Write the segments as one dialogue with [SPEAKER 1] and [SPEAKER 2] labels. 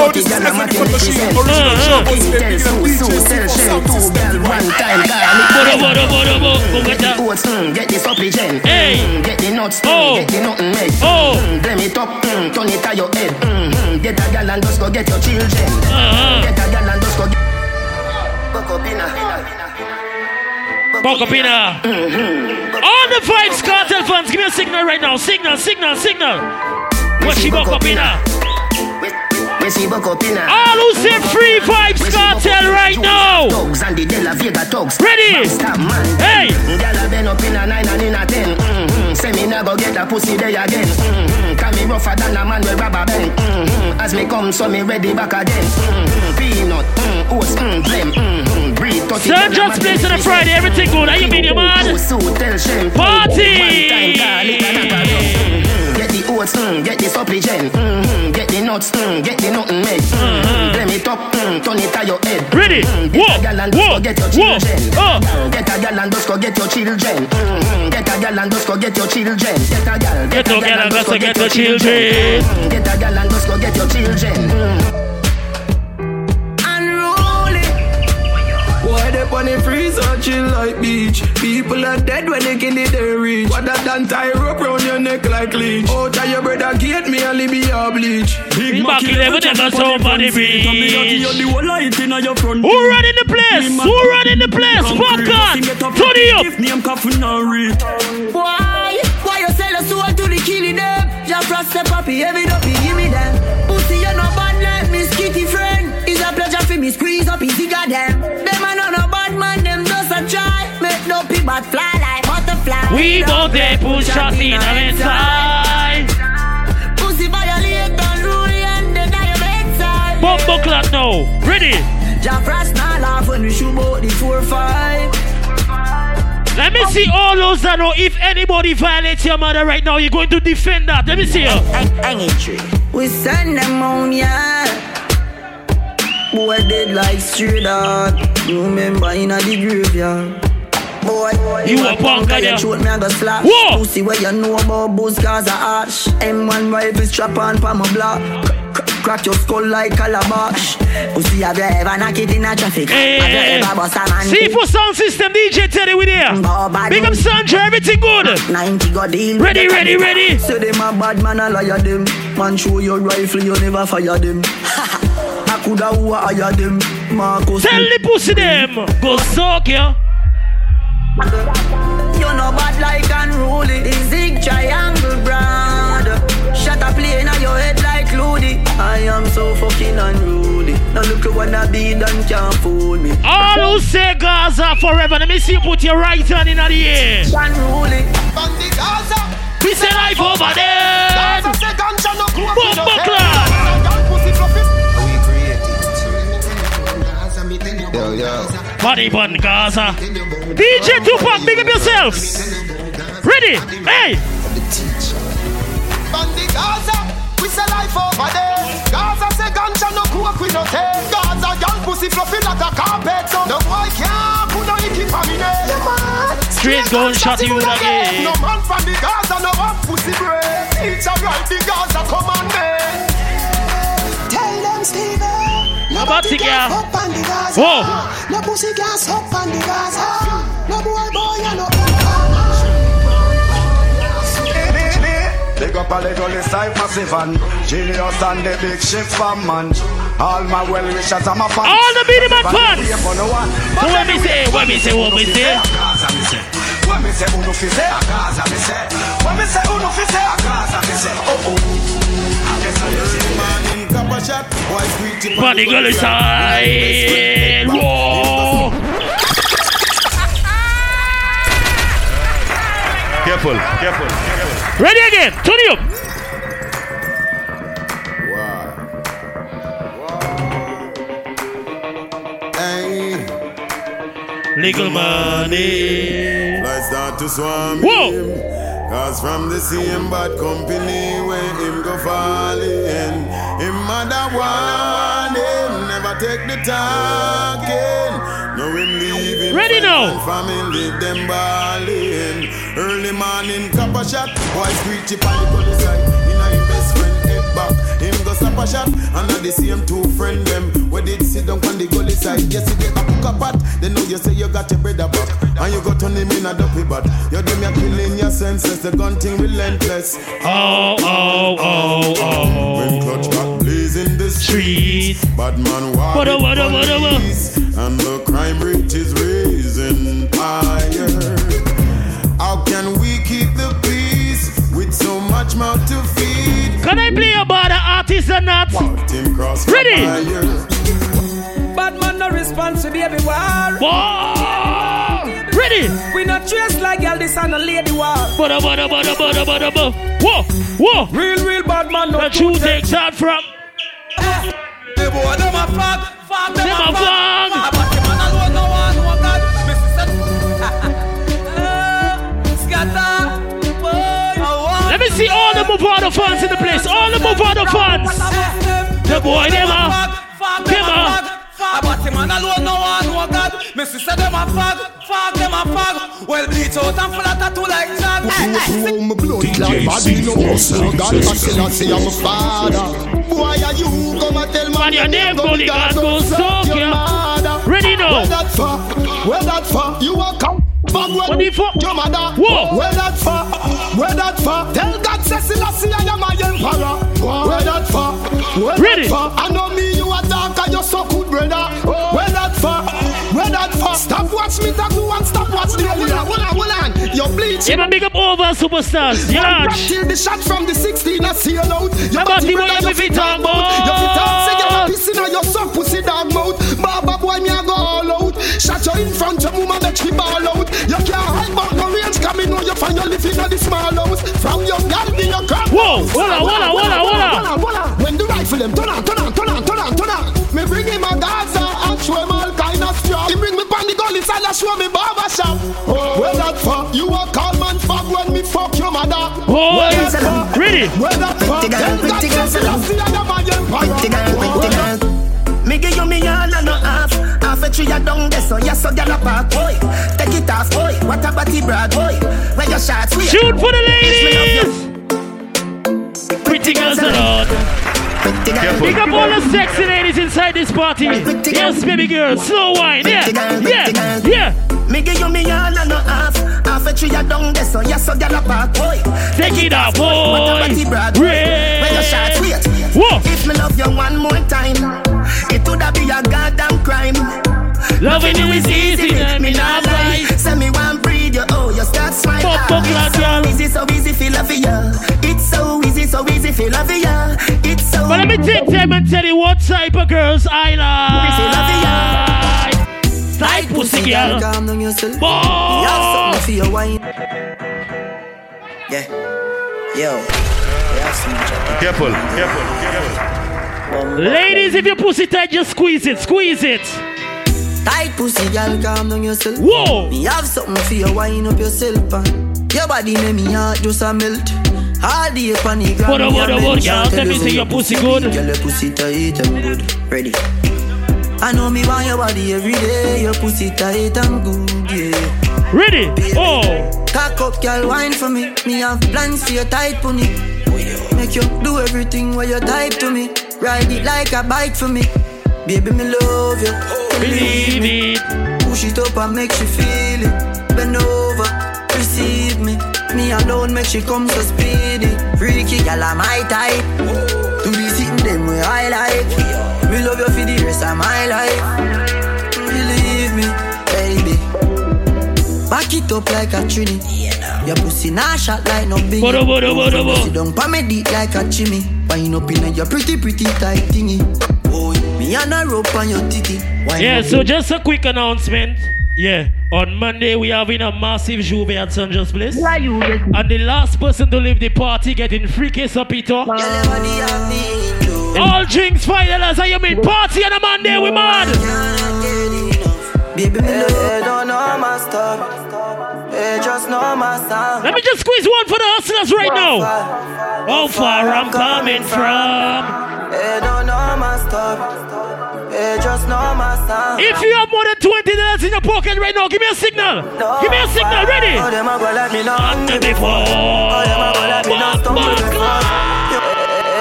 [SPEAKER 1] Yo, this is Effort Foot Machine, original show, once again, big up DJ C4 Sound System.
[SPEAKER 2] One time,
[SPEAKER 3] bodo,
[SPEAKER 2] Get the oats, get the supply gen.
[SPEAKER 3] Hey.
[SPEAKER 2] Get the nuts,
[SPEAKER 3] Oh.
[SPEAKER 2] get the nothing egg.
[SPEAKER 3] Oh.
[SPEAKER 2] Mm, blame it up, mm, turn it to your head. Mm, get a gal and just go get your children.
[SPEAKER 3] Uh-huh.
[SPEAKER 2] Get a gal and just go get. Buck up in a.
[SPEAKER 3] Bokopina. All the vibes, cartel fans, give me a signal right now. Signal, signal, signal. What she Bokopina?
[SPEAKER 2] We see buck up in.
[SPEAKER 3] All who say free vibes, cartel right now.
[SPEAKER 2] Dogs and the De La Vega dogs.
[SPEAKER 3] Ready? Hey.
[SPEAKER 2] A been up in a nine and in a ten. Mm-hmm. Say me nah go get a pussy there again. Mm-hmm. Can me rougher than a man with rubber band. Mm-hmm. As me come, so me ready back again. Mm-hmm. Peanut, mm, oats, mm, blem, mm-hmm. breed.
[SPEAKER 3] Sir Just place on a Friday, everything good. How you you man?
[SPEAKER 2] So tell Shem.
[SPEAKER 3] Party!
[SPEAKER 2] One time, call it a mm-hmm. Get the oats, mm, get the supply gen. Mm-hmm. Get the nuts, mm, get the nothing make. Mm-hmm. Blem it up, mm, turn it to your head.
[SPEAKER 3] Ready?
[SPEAKER 2] Mm,
[SPEAKER 3] Whoa,
[SPEAKER 2] Get a gal and just
[SPEAKER 3] whoa,
[SPEAKER 2] go get your
[SPEAKER 3] whoa,
[SPEAKER 2] children.
[SPEAKER 3] oh.
[SPEAKER 2] Get a gal and just go get your children. Mm-hmm. Get a gal and just go get your children. Get a gal,
[SPEAKER 3] Get a gal and just go get your children.
[SPEAKER 2] Mm, Get a gal and just go get your children. Mm.
[SPEAKER 4] Why they on the freezer chill like beach? People are dead when they kill it they reach. What that done tie rope round your neck like leech? Oh, tell your brother get me a libby a bleach.
[SPEAKER 3] Big Mac never never somebody beach.
[SPEAKER 4] Who
[SPEAKER 3] run in the place? Who run in the place? Fuck on. Turn it up.
[SPEAKER 4] Name coffin and read.
[SPEAKER 5] Why? Why you sell a soul to the killing them? Just trust the puppy, every dopey, give me them. Butterfly.
[SPEAKER 3] We go there, push shot in our inside.
[SPEAKER 5] Pussy violate and rule and then I am bedside.
[SPEAKER 3] Bumbo clock now. Ready?
[SPEAKER 5] Jack Frost not laugh when we shoot out the four five.
[SPEAKER 3] Let me see all those that know if anybody violates your mother right now, you're going to defend that. Let me see you.
[SPEAKER 5] Hang it tree. We send them on, yeah. Boy dead like straight. You remember in a the graveyard. Boy,
[SPEAKER 3] You a punk, yeah.
[SPEAKER 5] you shoot me I go splash.
[SPEAKER 3] Whoa.
[SPEAKER 5] Pussy where you know about booze cause a ash. M1 rifle strap on pa my block. Cr- cr- Crack your skull like calabash. Pussy have you ever knock it in a traffic?
[SPEAKER 3] Hey,
[SPEAKER 5] Have you ever bust a man?
[SPEAKER 3] C4 sound system, DJ Teddy with here. Big up Sandra, everything good.
[SPEAKER 5] 90 go deal.
[SPEAKER 3] Ready, ready, ready.
[SPEAKER 5] Say them a bad man, a liar them. Man show your rifle, you never fire them. I coulda who a hire them. Marcus.
[SPEAKER 3] Tell the pussy them. Go suck ya.
[SPEAKER 5] You know bad like unruly. The zig triangle brand. Shut a plane on your head like Ludy. I am so fucking unruly. Now look at what I be done can't fool me.
[SPEAKER 3] All who say Gaza forever, let me see you put your right hand in the air.
[SPEAKER 5] Unruly.
[SPEAKER 3] We say life over there. Bumbo clock.
[SPEAKER 6] Yo, yo.
[SPEAKER 3] Body bun Gaza. DJ Tupac, big up yourself. Ready? Hey.
[SPEAKER 7] Bandi Gaza, we say life over there. Gaza say ganja no cook we no take. Gaza girl pussy fluffy like a carpet, so no boy can't put no icky for me there.
[SPEAKER 3] Straight gunshot you again.
[SPEAKER 7] No man from the Gaza no have pussy bread. Each a right the Gaza commandment. Eh. Tell them Steven.
[SPEAKER 3] How about the girl?
[SPEAKER 7] Up on the Gaza.
[SPEAKER 3] Whoa.
[SPEAKER 7] No pussy gas up on the Gaza. No boy boy and no
[SPEAKER 8] Big up all the gully side massive and Genius and the big ship fan man All my well wishers and my fans
[SPEAKER 3] All the Beenie Man fans.
[SPEAKER 8] Never for no one.
[SPEAKER 3] So when me say, when me say, what me say?
[SPEAKER 8] Gaza me say When me say uno fi say a Gaza me say When me say uno fi say a Gaza me say Oh oh I guess I just see man in copper shot Why sweet
[SPEAKER 3] Body girl side. Whoa.
[SPEAKER 9] Careful, careful, careful.
[SPEAKER 3] Ready again. Turn it up.
[SPEAKER 10] Hey,
[SPEAKER 3] Legal money.
[SPEAKER 10] let's start to swarm
[SPEAKER 3] Whoa.
[SPEAKER 10] Cause from the same bad company where him go fall in, him mother want him, never take the talking. No him leaving.
[SPEAKER 3] Ready now.
[SPEAKER 10] Family them balling. Early morning copper shot, boy screechy on the side. Best friend head back. Him go stop a shot. And at the same two friend them, where did sit down on the gully side. Yesterday a cook a pot, They know you say you got your brother back. And you go turn him in a dopey bat. You me a killing your senses, the gun thing relentless.
[SPEAKER 3] Oh, oh, oh, oh.
[SPEAKER 10] When clutch got blazing the streets, bad man walk
[SPEAKER 3] What a- what a- what a- what a-
[SPEAKER 10] and the crime rate is raising higher. How can we keep the peace with so much mouth to feed?
[SPEAKER 3] Can I play about the artist or not? Ready?
[SPEAKER 5] Bad man no response to baby war.
[SPEAKER 3] Whoa! Ready?
[SPEAKER 5] We not dressed like girl, this and a lady war.
[SPEAKER 3] Bada bada bada bada bada bada. Whoa, whoa.
[SPEAKER 5] Real, real bad man no
[SPEAKER 3] The two takes out from. Eh.
[SPEAKER 5] The boy them a fuck, fuck them,
[SPEAKER 3] Them a
[SPEAKER 5] a fuck.
[SPEAKER 3] fuck.
[SPEAKER 5] But
[SPEAKER 3] all the Movado fans in the place. All the Movado fans. The boy them a.
[SPEAKER 5] Fuck
[SPEAKER 3] Them
[SPEAKER 5] them
[SPEAKER 3] a.
[SPEAKER 5] a fuck. But the alone no one, no God. Missy said them a fuck, fuck them a fuck. Well bleach out and full of tattoo like Jack.
[SPEAKER 7] Through my blood like body no more God I still I say I'm a father Boy are you come and tell
[SPEAKER 3] Man,
[SPEAKER 7] me
[SPEAKER 3] your name go the God go suck
[SPEAKER 7] your
[SPEAKER 3] ya.
[SPEAKER 7] mother
[SPEAKER 3] Ready now.
[SPEAKER 7] Where that for? Where that for? You a come
[SPEAKER 3] What
[SPEAKER 7] when
[SPEAKER 3] the fuck?
[SPEAKER 7] your mother
[SPEAKER 3] Whoa.
[SPEAKER 7] Where that for? Where that for? Tell God say Selassie I am my emperor Where that for? Where
[SPEAKER 3] Ready.
[SPEAKER 7] that for? I know me you a dark and you so good brother Where that for? Where that for? Stop watch me that go and stop watch the Hold on, hold on, hold on You bleach
[SPEAKER 3] Yeah, big up over superstars.
[SPEAKER 7] yeah. Till the shot from the 16 I see you out. Your
[SPEAKER 3] About the way you fit talk about.
[SPEAKER 7] You fit talk, say you're pissing on your son, pussy dog mouth. Baba boy, me Shot you in front of mama, make she ball out. You can't hide back no range, come in know you find your living in the small house. From your girl to your crap.
[SPEAKER 3] Whoa, on. Hold on, hold on.
[SPEAKER 7] When the rifle them turn on, turn on, turn on, turn on, turn on. Me bring him a Gaza and show him all kind of stuff. He bring me pan the gully side and show me barber shop. Where that for? You a call man fuck when me fuck your mother.
[SPEAKER 3] Oh,
[SPEAKER 7] Where that for?
[SPEAKER 3] ready?
[SPEAKER 7] Where that for?
[SPEAKER 2] Pretty girl,
[SPEAKER 7] Tell God
[SPEAKER 2] pretty girl,
[SPEAKER 7] say Selassie I am my empire.
[SPEAKER 2] Pretty girl, pretty girl. Me give you me all and no Half a down there, so yes, so a park. Oi, take it off. Oi, what a body brag. Oi, where your shots? Wait.
[SPEAKER 3] Shoot for the ladies. Pretty girls.
[SPEAKER 2] Pretty girl,
[SPEAKER 3] up all the sexy ladies inside this party. Yes, baby girl. Slow wine. Yeah,
[SPEAKER 2] Pretty girl, pretty
[SPEAKER 3] yeah, yeah.
[SPEAKER 2] Me give you me all and no half. Half a tree a down there, so yes, so gyal a park. Oi,
[SPEAKER 3] Take it off,
[SPEAKER 2] what a body
[SPEAKER 3] boy.
[SPEAKER 2] brag. Where your shots? Wait.
[SPEAKER 3] Whoa.
[SPEAKER 2] If me love you one more time, it woulda be a goddamn crime.
[SPEAKER 3] Loving you is easy, and me not right.
[SPEAKER 2] Say me want breathe you, oh, you start smile.
[SPEAKER 3] Fuck, fuck, lad,
[SPEAKER 2] It's
[SPEAKER 3] girl.
[SPEAKER 2] so easy, so easy, feel love for ya. It's so easy, so easy, feel love for ya. It's so
[SPEAKER 3] But let me take time and tell you what type of girls I like. Tight pussy girl.
[SPEAKER 5] Calm down yourself.
[SPEAKER 3] Boy.
[SPEAKER 5] You have something for your wine.
[SPEAKER 2] Yeah. Yo. Yeah, some
[SPEAKER 11] Careful, careful, careful.
[SPEAKER 3] Ladies, if your pussy tight, just squeeze it, squeeze it.
[SPEAKER 5] Tight pussy, girl, calm down yourself.
[SPEAKER 3] Whoa.
[SPEAKER 5] Me have something for you, wind up yourself. Uh. Your body make me heart just a melt. All day on the ground.
[SPEAKER 3] What a- what a- what, girl?
[SPEAKER 5] tell
[SPEAKER 3] me say your pussy good.
[SPEAKER 5] Girl, your pussy tight and good. Ready. I know me want your body every day. Your pussy tight and good, yeah.
[SPEAKER 3] Ready? Oh.
[SPEAKER 5] Cock up, girl, wine for me. Me have plans for your tight pony. Make you do everything while you type to me. Ride it like a bike for me. Baby, me love you.
[SPEAKER 3] Believe it.
[SPEAKER 5] Push it up and make you feel it. Bend over, receive me. Me alone make she come so speedy. Freaky, girl, I'm my type. Do the sitting them way I like. Me love you for the rest of my life. Believe me, baby. Back it up like a trini. Your pussy nah shot like no big.
[SPEAKER 3] Bodo, bodo, bodo, bodo.
[SPEAKER 5] Sit down pa me deep like a chimney. Wind up in your pretty, pretty tight thingy. Me and a rope on your titty. Wind
[SPEAKER 3] Yeah,
[SPEAKER 5] up
[SPEAKER 3] so just a quick announcement. Yeah, on Monday we are having a massive juve at St. John's Place. And the last person to leave the party getting free case of Peter.
[SPEAKER 5] Girl, your body have me in.
[SPEAKER 3] All drinks five dollars and you mean party on a Monday we mad.
[SPEAKER 5] Can't get enough. Baby, me eh, love. Hey, don't know my stuff. Hey, just know my sound.
[SPEAKER 3] Let me just squeeze one for the hustlers right now. How far I'm coming from.
[SPEAKER 5] Hey, eh, don't know my stuff.
[SPEAKER 3] If you have more than twenty dollars in your pocket right now, give me a signal. Give me a signal, ready?
[SPEAKER 5] Oh, them a go let me know.
[SPEAKER 3] Under before.
[SPEAKER 5] Oh, them a go let me know. Stumble
[SPEAKER 3] Bump,
[SPEAKER 5] before.
[SPEAKER 3] bump.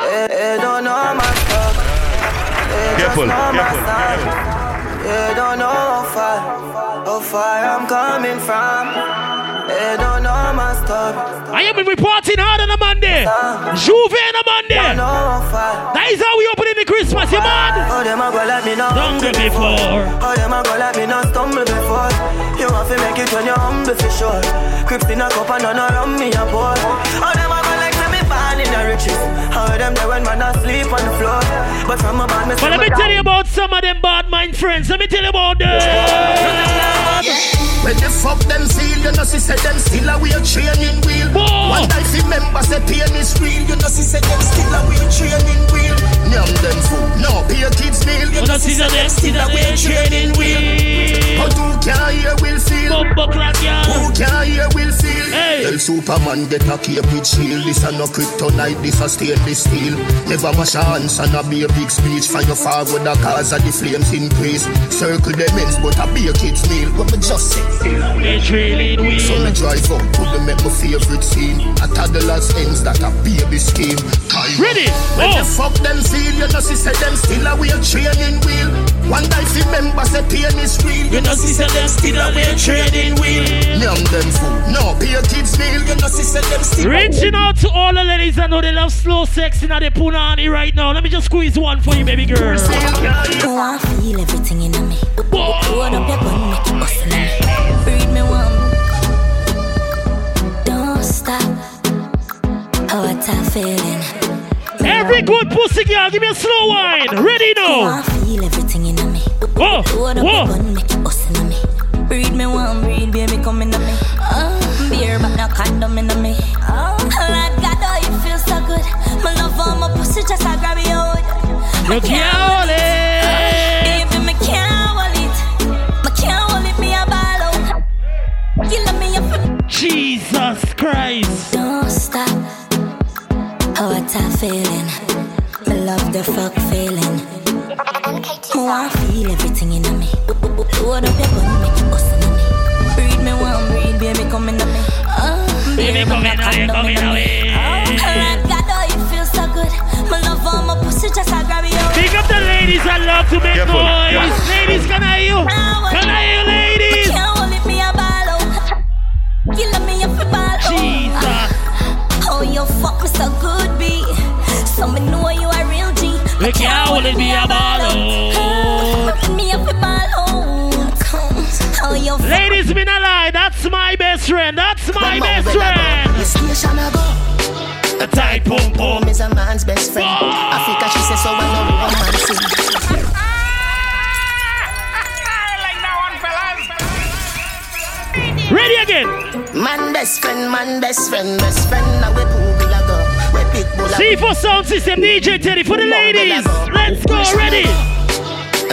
[SPEAKER 5] Hey, hey, don't know
[SPEAKER 11] careful, careful, careful.
[SPEAKER 5] You don't know how far, how far I'm coming from. They don't know my story.
[SPEAKER 3] I am reporting hard on a Monday. Juve on a Monday. That is how we open in the Christmas, you man.
[SPEAKER 5] Oh, them go let me know.
[SPEAKER 3] Stumble before.
[SPEAKER 5] Oh, them go let me know. Stumble before. You have to make it when you're humble for sure. Crips in a cup and none around me a pour. Oh, them a go like let me born in the riches. How them there when man asleep on the floor. But from a bad
[SPEAKER 3] But let me tell you about some of them bad mind friends. Let me tell you about them.
[SPEAKER 7] Yeah. Fuck them feel, you know, she said them still a weird training wheel. Whoa. One life remember say pain is real, you know, she said them still a weird training wheel. Nyam them food, no pay kids meal, you know, she said them still a weird training wheel. But who can hear will feel? Who can hear will feel? Hey. Tell Superman get a cape with shield, this a no kryptonite, this a stainless steel. Never mash hands and a be a big speech for your father, the cause of the flames increase. Circle them ends, but a be a kids meal. What me just say?
[SPEAKER 3] We're trailing wheels.
[SPEAKER 7] So me drive up to the make my favorite scene. A toddler's ends that a baby scheme.
[SPEAKER 3] Ready?
[SPEAKER 7] When
[SPEAKER 3] oh.
[SPEAKER 7] the fuck them feel, you know, she said them still a weird training wheel. One life remember say pain is real.
[SPEAKER 3] You know, she said them still a weird training wheel.
[SPEAKER 7] Young them food, no pay kids meal. You know, she said them still.
[SPEAKER 3] Reaching out to all the ladies that know they love slow sex in the punani right now. Let me just squeeze one for you, baby girl.
[SPEAKER 12] Oh, I feel everything in me. Hold up your gun, make it bustle me. Breed me one. Don't stop. Oh, what a feeling.
[SPEAKER 3] Every good pussy girl, give me a slow wine. Ready
[SPEAKER 12] Oh,
[SPEAKER 3] now.
[SPEAKER 12] I feel everything in me.
[SPEAKER 3] Whoa,
[SPEAKER 12] Hold up
[SPEAKER 3] whoa.
[SPEAKER 12] your gun, make it bustle me. Breed me one, breed baby, come in me. Oh, beer, but no condom in me. Oh, Lord God, oh, you feel so good. My love on my pussy, just I grab you out.
[SPEAKER 3] You can't hold it.
[SPEAKER 12] Baby, me can't hold it. Me can't hold it, me a ball out. You love me up.
[SPEAKER 3] Jesus Christ.
[SPEAKER 12] Feeling. Me love the fuck feeling. Oh, me want feel everything in me. Hold up your gun, make it bust in me. Breed me one, breed, baby, come in me. Oh,
[SPEAKER 3] Baby, come in away, come in oh, away.
[SPEAKER 12] Lord God, oh, you feel so good. My love on my pussy, just I grab you.
[SPEAKER 3] Big up the ladies that love to make
[SPEAKER 11] Careful,
[SPEAKER 3] noise.
[SPEAKER 11] careful.
[SPEAKER 3] Ladies, can I hear you? Can I hear you,
[SPEAKER 12] it, me a ball out. out. Me a
[SPEAKER 3] ball out.
[SPEAKER 12] Come. You fuck
[SPEAKER 3] Ladies, me not lie. That's my best friend. That's my best friend.
[SPEAKER 2] The station I go.
[SPEAKER 3] A tight pum pum.
[SPEAKER 2] Is a man's best friend. Africa, she says so I know romance.
[SPEAKER 3] Ready again.
[SPEAKER 2] Man best friend, man best friend, best friend. Now we pool will I. We big bull. a
[SPEAKER 3] C4 sound system, DJ Teddy for the ladies. Let's go, ready.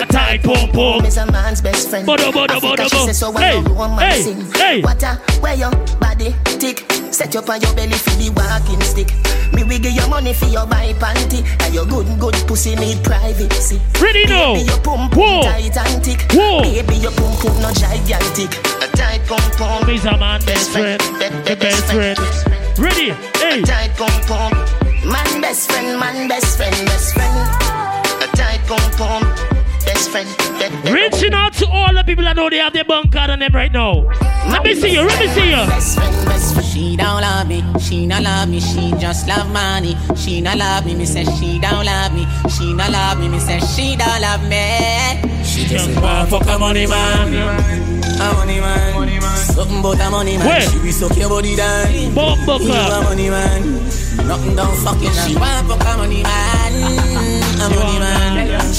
[SPEAKER 3] A tight pum
[SPEAKER 2] Home is a man's best friend.
[SPEAKER 3] Bodo, bodo, bodo, bodo.
[SPEAKER 2] so
[SPEAKER 3] Hey, hey, hey.
[SPEAKER 2] A where your body tick. Set you on your belly for the walking stick. Me we give you money for your buy panty. And your good, good pussy need privacy.
[SPEAKER 3] Ready now.
[SPEAKER 2] Baby, your pum pum tight and thick.
[SPEAKER 3] Whoa.
[SPEAKER 2] Baby, your pum pum no gigantic. A tight pum pum.
[SPEAKER 3] He's a man best friend. The best friend. Ready? Hey.
[SPEAKER 2] tight pum pum. Man best friend, man best friend, best friend. A tight pum pum. Best friend. Be- be-
[SPEAKER 3] Reaching out to all the people that know they have their bunk card on them right now. Let me see you. Let me see you.
[SPEAKER 2] Best friend, best friend.
[SPEAKER 13] She don't love me, she not love me, she just love money. She not love me, me say she don't love me. She not love me, me say she don't love me. She
[SPEAKER 3] Just want fuck a money man.
[SPEAKER 13] a money man, money man. Something about a money man.
[SPEAKER 3] Where?
[SPEAKER 13] She be suck your body down.
[SPEAKER 3] Bumbo
[SPEAKER 13] You a money man. Nothing don't fucking She want fuck a money man. A money man.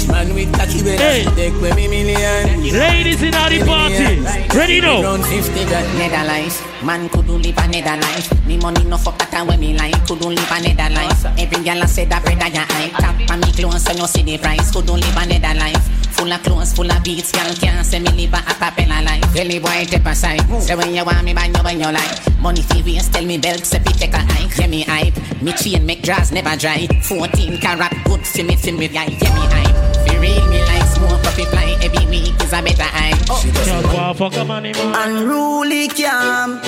[SPEAKER 13] Man with cocky belly.
[SPEAKER 3] Hey.
[SPEAKER 13] Take away me million.
[SPEAKER 3] Ladies in the party. Ready now.
[SPEAKER 13] Round 50 got nether life. Man couldn't live a nether life. Me money no fuck that when me like. Couldn't live a nether life. Every girl a say that bread a your. Tap on me clothes so you see the price. Couldn't live a nether life. Full of clothes, full of beats. Girl can't say me live a acapella life. Belly boy take a side. Say when you want me, buy you when you like. Money for waste, tell me belt, say fi take a hike. Yeah me hype. Me chain make draws never dry. 14 carat good for me, for me, yeah, yeah me hype. Fi real me like smoke up it fly. Every week is a better hype. Oh.
[SPEAKER 3] Just want fuck a money man.
[SPEAKER 5] Unruly calm.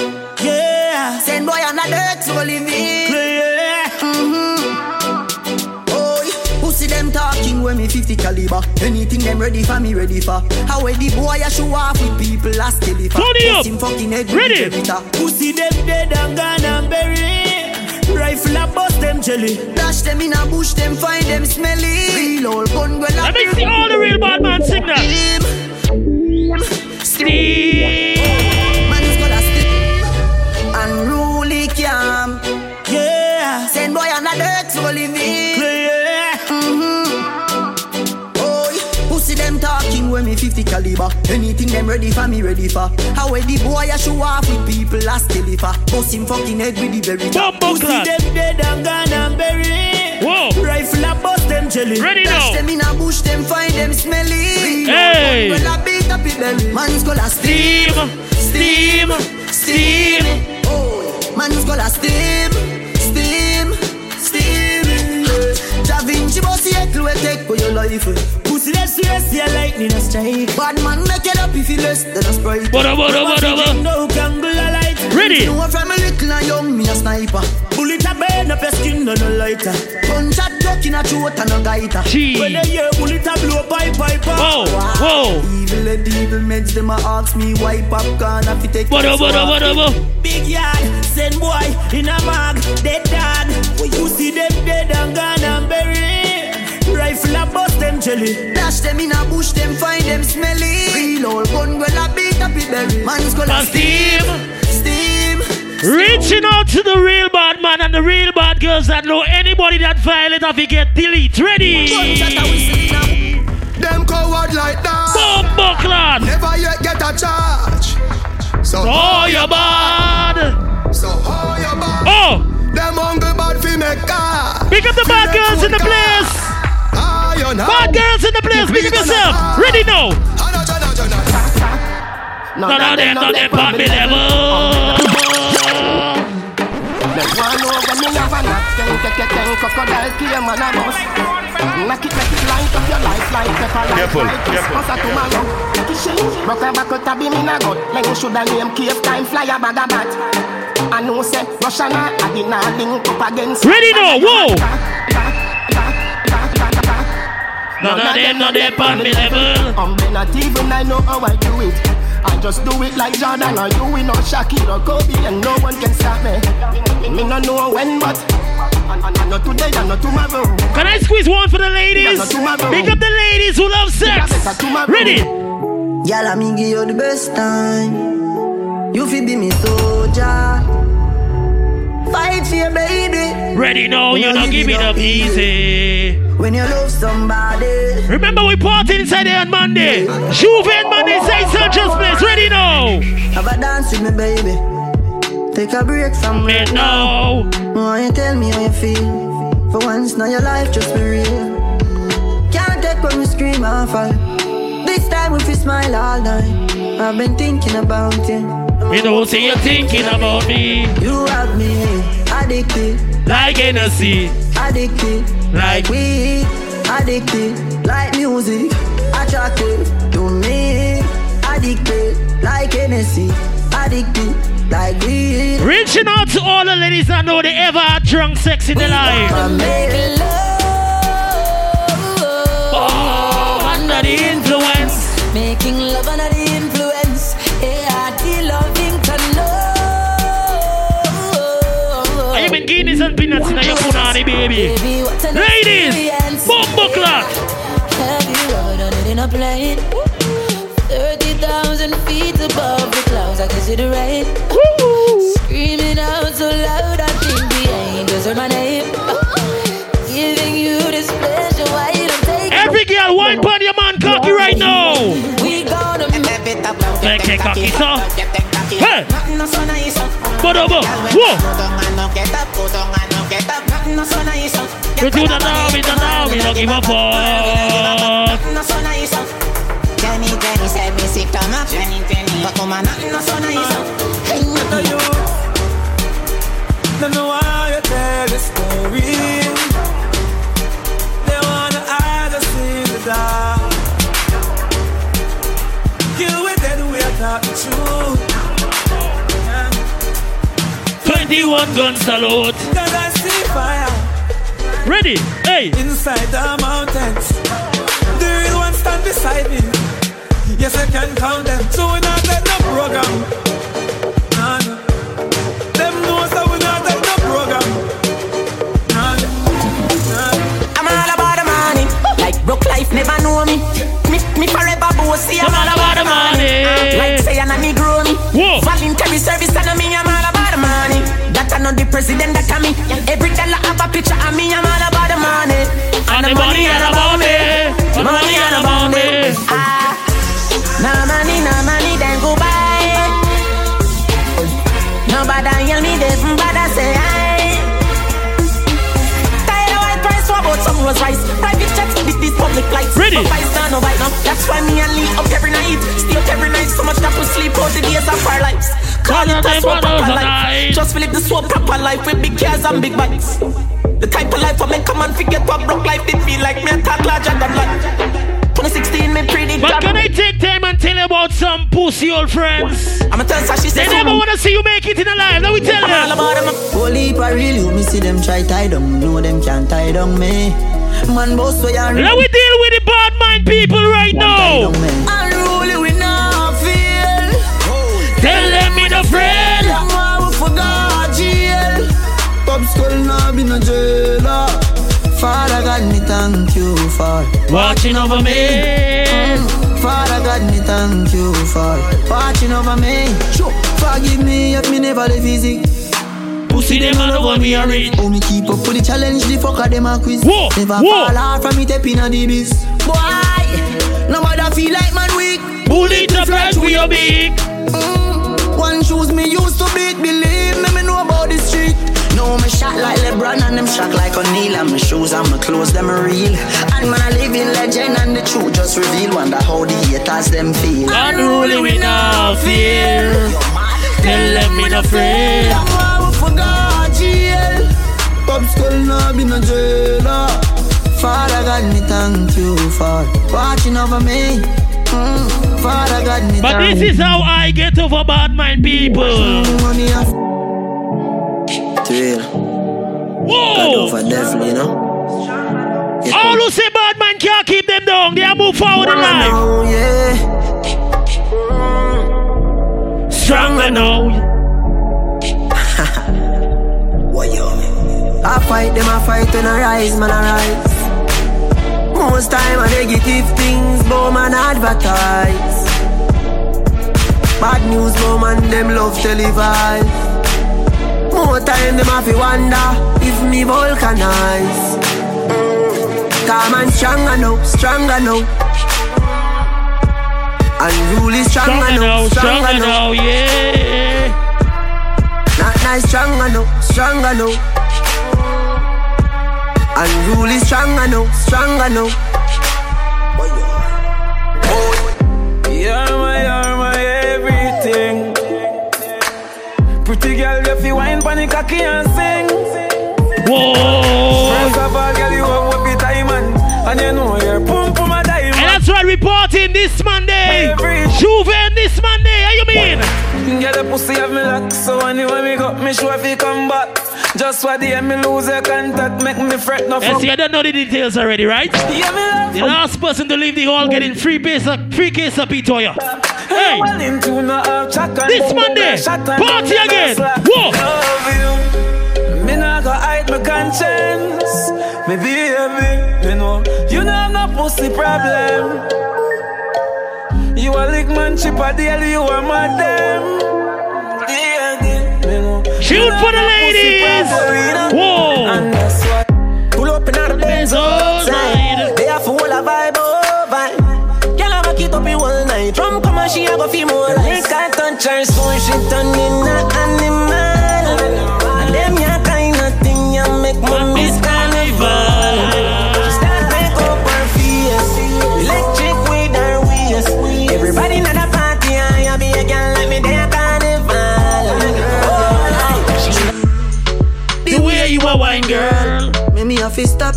[SPEAKER 5] Yeah. Send boy on a dirt so live it. Yeah. Mm-hmm. Pussy them talking when me 50 caliber. Anything them ready for me, ready for. How the boy I show off with people last till if
[SPEAKER 3] I
[SPEAKER 5] him fucking head
[SPEAKER 3] ready.
[SPEAKER 14] Pussy them dead and gone and buried. Rifle a bust them jelly.
[SPEAKER 5] Dash them in a bush, them find them smelly. Real old gun, well,
[SPEAKER 3] Let me see all the real bad man sing that. Steam. Steam.
[SPEAKER 5] 50 caliber. Anything them ready for me, ready for. How the boy I show off with people last I bust him fucking head with the very top.
[SPEAKER 14] Pussy them dead and gone and buried.
[SPEAKER 3] Whoa.
[SPEAKER 14] Rifle a bust them jelly.
[SPEAKER 3] Ready
[SPEAKER 5] Dash
[SPEAKER 3] now.
[SPEAKER 5] them in a bush, them find them smelly.
[SPEAKER 3] Hey.
[SPEAKER 5] Well, I beat up it belly. Man's gonna
[SPEAKER 3] Steam. Steam. Steam.
[SPEAKER 5] Oh, man's gonna steam, steam, steam. Da Vinci boss will take for your life.
[SPEAKER 14] Pussy them yeah, lightning a strike.
[SPEAKER 5] Bad man make it up if you less than a sprite.
[SPEAKER 3] Bada, bada, bada, bada.
[SPEAKER 14] No gangle a light.
[SPEAKER 3] Ready.
[SPEAKER 5] You know from a little and young, me a sniper.
[SPEAKER 14] Bullet a burn up your skin, no no lighter.
[SPEAKER 5] Gunshot duck in a throat and a gaiter.
[SPEAKER 3] Gee.
[SPEAKER 14] When they hear bullet a blow pipe piper.
[SPEAKER 3] Whoa. Whoa.
[SPEAKER 5] Evil and evil meds, them a ask me why popcorn if you take
[SPEAKER 3] Bada, bada, bada, bada.
[SPEAKER 14] Big yard, send boy in a mag, dead dog. You see them dead and gone and buried. Rifle a bust them jelly.
[SPEAKER 5] Dash them in a bush, them find them smelly. Real old gun, well I beat up it berry. Man's gonna
[SPEAKER 3] And steam.
[SPEAKER 5] steam.
[SPEAKER 3] Reaching out to the real bad man and the real bad girls that know anybody that violate if you get delete. Ready?
[SPEAKER 5] Gunshot a.
[SPEAKER 7] Them coward like that.
[SPEAKER 3] Bomb buckland.
[SPEAKER 7] Never yet get a charge. So
[SPEAKER 3] Oh, you bad.
[SPEAKER 7] So how you bad?
[SPEAKER 3] Oh,
[SPEAKER 7] Them hungry bad fi make car.
[SPEAKER 3] pick up the bad girls in the
[SPEAKER 7] car.
[SPEAKER 3] place.
[SPEAKER 7] You know.
[SPEAKER 3] Bad girls in the place. Pick up yourself. Ready now.
[SPEAKER 7] No, no, no, no, no.
[SPEAKER 3] None of them, none of them on me level.
[SPEAKER 2] Them want know when me have a knock, ten, ten, ten, ten, crocodile came and a bust. Knock it, make it light up your life like pepper, like
[SPEAKER 11] Careful,
[SPEAKER 2] like this.
[SPEAKER 11] careful.
[SPEAKER 2] Cause a tomorrow, kissing, broke a back out a beam in a gut. Then shoulda name cave time, fly a bag of bat. I know say Russian a I did not link up against.
[SPEAKER 3] Ready now, whoa. None of them, none of them on me level.
[SPEAKER 2] Um, I'm not even I know how I do it. I just do it like Jordan or you, we know Shaquille or Kobe, and no one can stop me. Me no know when, but and, and, and not today, and not tomorrow.
[SPEAKER 3] Can I squeeze one for the ladies? Pick up the ladies who love sex. Ready?
[SPEAKER 5] Girl, I me give you the best time. You fi be me soldier. Fight for your baby.
[SPEAKER 3] Ready now, you know, give it up easy.
[SPEAKER 5] When you love somebody.
[SPEAKER 3] Remember, we party inside there on Monday. Juve and Monday, say Sanchez Place. Ready now.
[SPEAKER 5] Have a dance with me, baby. Take a break from
[SPEAKER 3] me
[SPEAKER 5] now. Why you tell me how you feel? For once, now your life just be real. Can't take when we scream and fall. This time we fi smile all night. I've been thinking about you.
[SPEAKER 3] You know, say you're thinking about me.
[SPEAKER 5] You have me addicted,
[SPEAKER 3] Like Hennessy.
[SPEAKER 5] addicted,
[SPEAKER 3] Like
[SPEAKER 5] weed, addicted, like music, attracted to me, addicted, like Hennessy, addicted, like weed.
[SPEAKER 3] Reaching out to all the ladies that know they ever had drunk sex in their life. Oh, under the influence.
[SPEAKER 12] Making love under the
[SPEAKER 3] Are you been Guinness and peanuts in your punani, baby?
[SPEAKER 12] Baby,
[SPEAKER 3] Ladies,
[SPEAKER 12] experience.
[SPEAKER 3] bumbo clock.
[SPEAKER 12] Have you ever done it in a plane? 30,000 feet above the clouds, I can see the rain. Screaming out so loud, I think the angels heard my name. Giving you this pleasure, why you don't take
[SPEAKER 3] Every girl, wine pon your man cocky right now.
[SPEAKER 12] We gonna make it up.
[SPEAKER 3] Make it cocky, so. Hey. But uh, over. Whoa. You do that now, we do now, we don't give a fuck.
[SPEAKER 13] Jenny, Jenny said me sick to my Jenny, Jenny. But come on, nothing no so nice. Hey, what are you?
[SPEAKER 14] Don't know why you tell the story. They wanna hide us in the dark. You were dead, we are talking truth.
[SPEAKER 3] 21 gun salute. Ready? Hey.
[SPEAKER 15] Inside the mountains, the real ones stand beside me. Yes, I can count them. So we not let no program. Nah, nah. Them know so we not let no program. Nah, nah.
[SPEAKER 16] I'm all about the money. Like broke life never know me. Me, me forever bossy. I'm all about the money. Like say I'm a Negro me. Voluntary service and president that me. Every dollar have a picture of me. I'm all about the money.
[SPEAKER 3] And the money all about me. The money all about me.
[SPEAKER 16] Ah, no money, no money, rose rice? Private jets, this, this public lights.
[SPEAKER 3] Ready?
[SPEAKER 16] No five star, no bite, no. That's why me and Lee up every night. Stay up every night, so much that we sleep out the days of our lives. Call it a swap proper life. Just live the swap proper life with big cars and big bikes. The type of life I make come and forget what broke life did feel like me a talk larger than life. 2016, me pretty
[SPEAKER 3] But can I take time and tell you about some pussy old friends?
[SPEAKER 16] I'm a tell her
[SPEAKER 3] They
[SPEAKER 16] says
[SPEAKER 3] never want to see you make it in a life. Let me tell you.
[SPEAKER 16] about them.
[SPEAKER 5] Whole heap you me see them try tie down Know them can't tie down me Man boss way and
[SPEAKER 3] Let me deal with the bad mind people right now.
[SPEAKER 5] Unruly we not feel
[SPEAKER 3] Tell them me the friend.
[SPEAKER 5] Them why we forgot jail Pop skull nah be no jailer Father God me thank you for
[SPEAKER 3] Watching over me.
[SPEAKER 5] Mm. Father God me thank you for Watching over me Sure. Forgive me if me never live easy
[SPEAKER 3] Pussy them and want me a.
[SPEAKER 5] Oh, me keep up with the challenge, the fucker them a quiz.
[SPEAKER 3] Whoa,
[SPEAKER 5] Never
[SPEAKER 3] whoa.
[SPEAKER 5] fall off from me tapping on the biz. Boy, nobody feel like man weak.
[SPEAKER 3] Bully the flash we a big.
[SPEAKER 5] Mm, one shoes me used to beat, believe me, me know about the street. No, me shot like LeBron and them shot like O'Neal And my shoes and my clothes, them real And man, a living legend and the truth just reveal Wonder how the haters them feel
[SPEAKER 3] Unruly we no fear. Tell them me no afraid.
[SPEAKER 5] Pop skull nah be no jailer Father God me thank you for watching over me mm, Father God me
[SPEAKER 3] But
[SPEAKER 5] thank
[SPEAKER 3] this is how I get over bad mind people.
[SPEAKER 5] Money off Real God
[SPEAKER 3] Whoa!
[SPEAKER 5] over death, you know
[SPEAKER 3] All who say bad man can't keep them down, they are move forward in life.
[SPEAKER 5] Oh yeah
[SPEAKER 3] Stronger now.
[SPEAKER 5] I fight them, I fight when I rise, man, I rise. Most time I negative things, but man advertise. Bad news, but man, them love televise. More time them have to wonder if me vulcanize. Calm and stronger now, stronger now. Unruly stronger
[SPEAKER 3] Stronger
[SPEAKER 5] now,
[SPEAKER 3] now,
[SPEAKER 5] stronger
[SPEAKER 3] stronger
[SPEAKER 5] now.
[SPEAKER 3] now, yeah.
[SPEAKER 5] Not nice, stronger now, stronger now. Unruly stronger now, stronger now.
[SPEAKER 15] My, you're my everything. Pretty girl, you feel wine the cocky and Get the pussy have me lock, so anyway me got me sure if he come back. Just what the me lose your contact, make me fret no
[SPEAKER 3] Yes,
[SPEAKER 15] fuck.
[SPEAKER 3] you don't know the details already, right?
[SPEAKER 15] Yeah,
[SPEAKER 3] The last person to leave the hall getting free case of free case of Pitoya. Hey,
[SPEAKER 15] Well, him too no have chat and
[SPEAKER 3] This Monday,
[SPEAKER 15] boom, shot and
[SPEAKER 3] party again. Whoa.
[SPEAKER 15] Love you. Me not go hide my conscience. Me baby, me know you know have no pussy problem. You a lick man chip a deal, you a madam. Yeah, yeah, me know.
[SPEAKER 3] Shoot for the
[SPEAKER 15] have no pussy
[SPEAKER 3] ladies. Whoa.
[SPEAKER 15] And that's why.
[SPEAKER 5] Pull up in the Benz outside. They have full of vibe, oh vibe. Girl, I back it up in one night. Drum come and she a go feel more like I touch her so she turn in a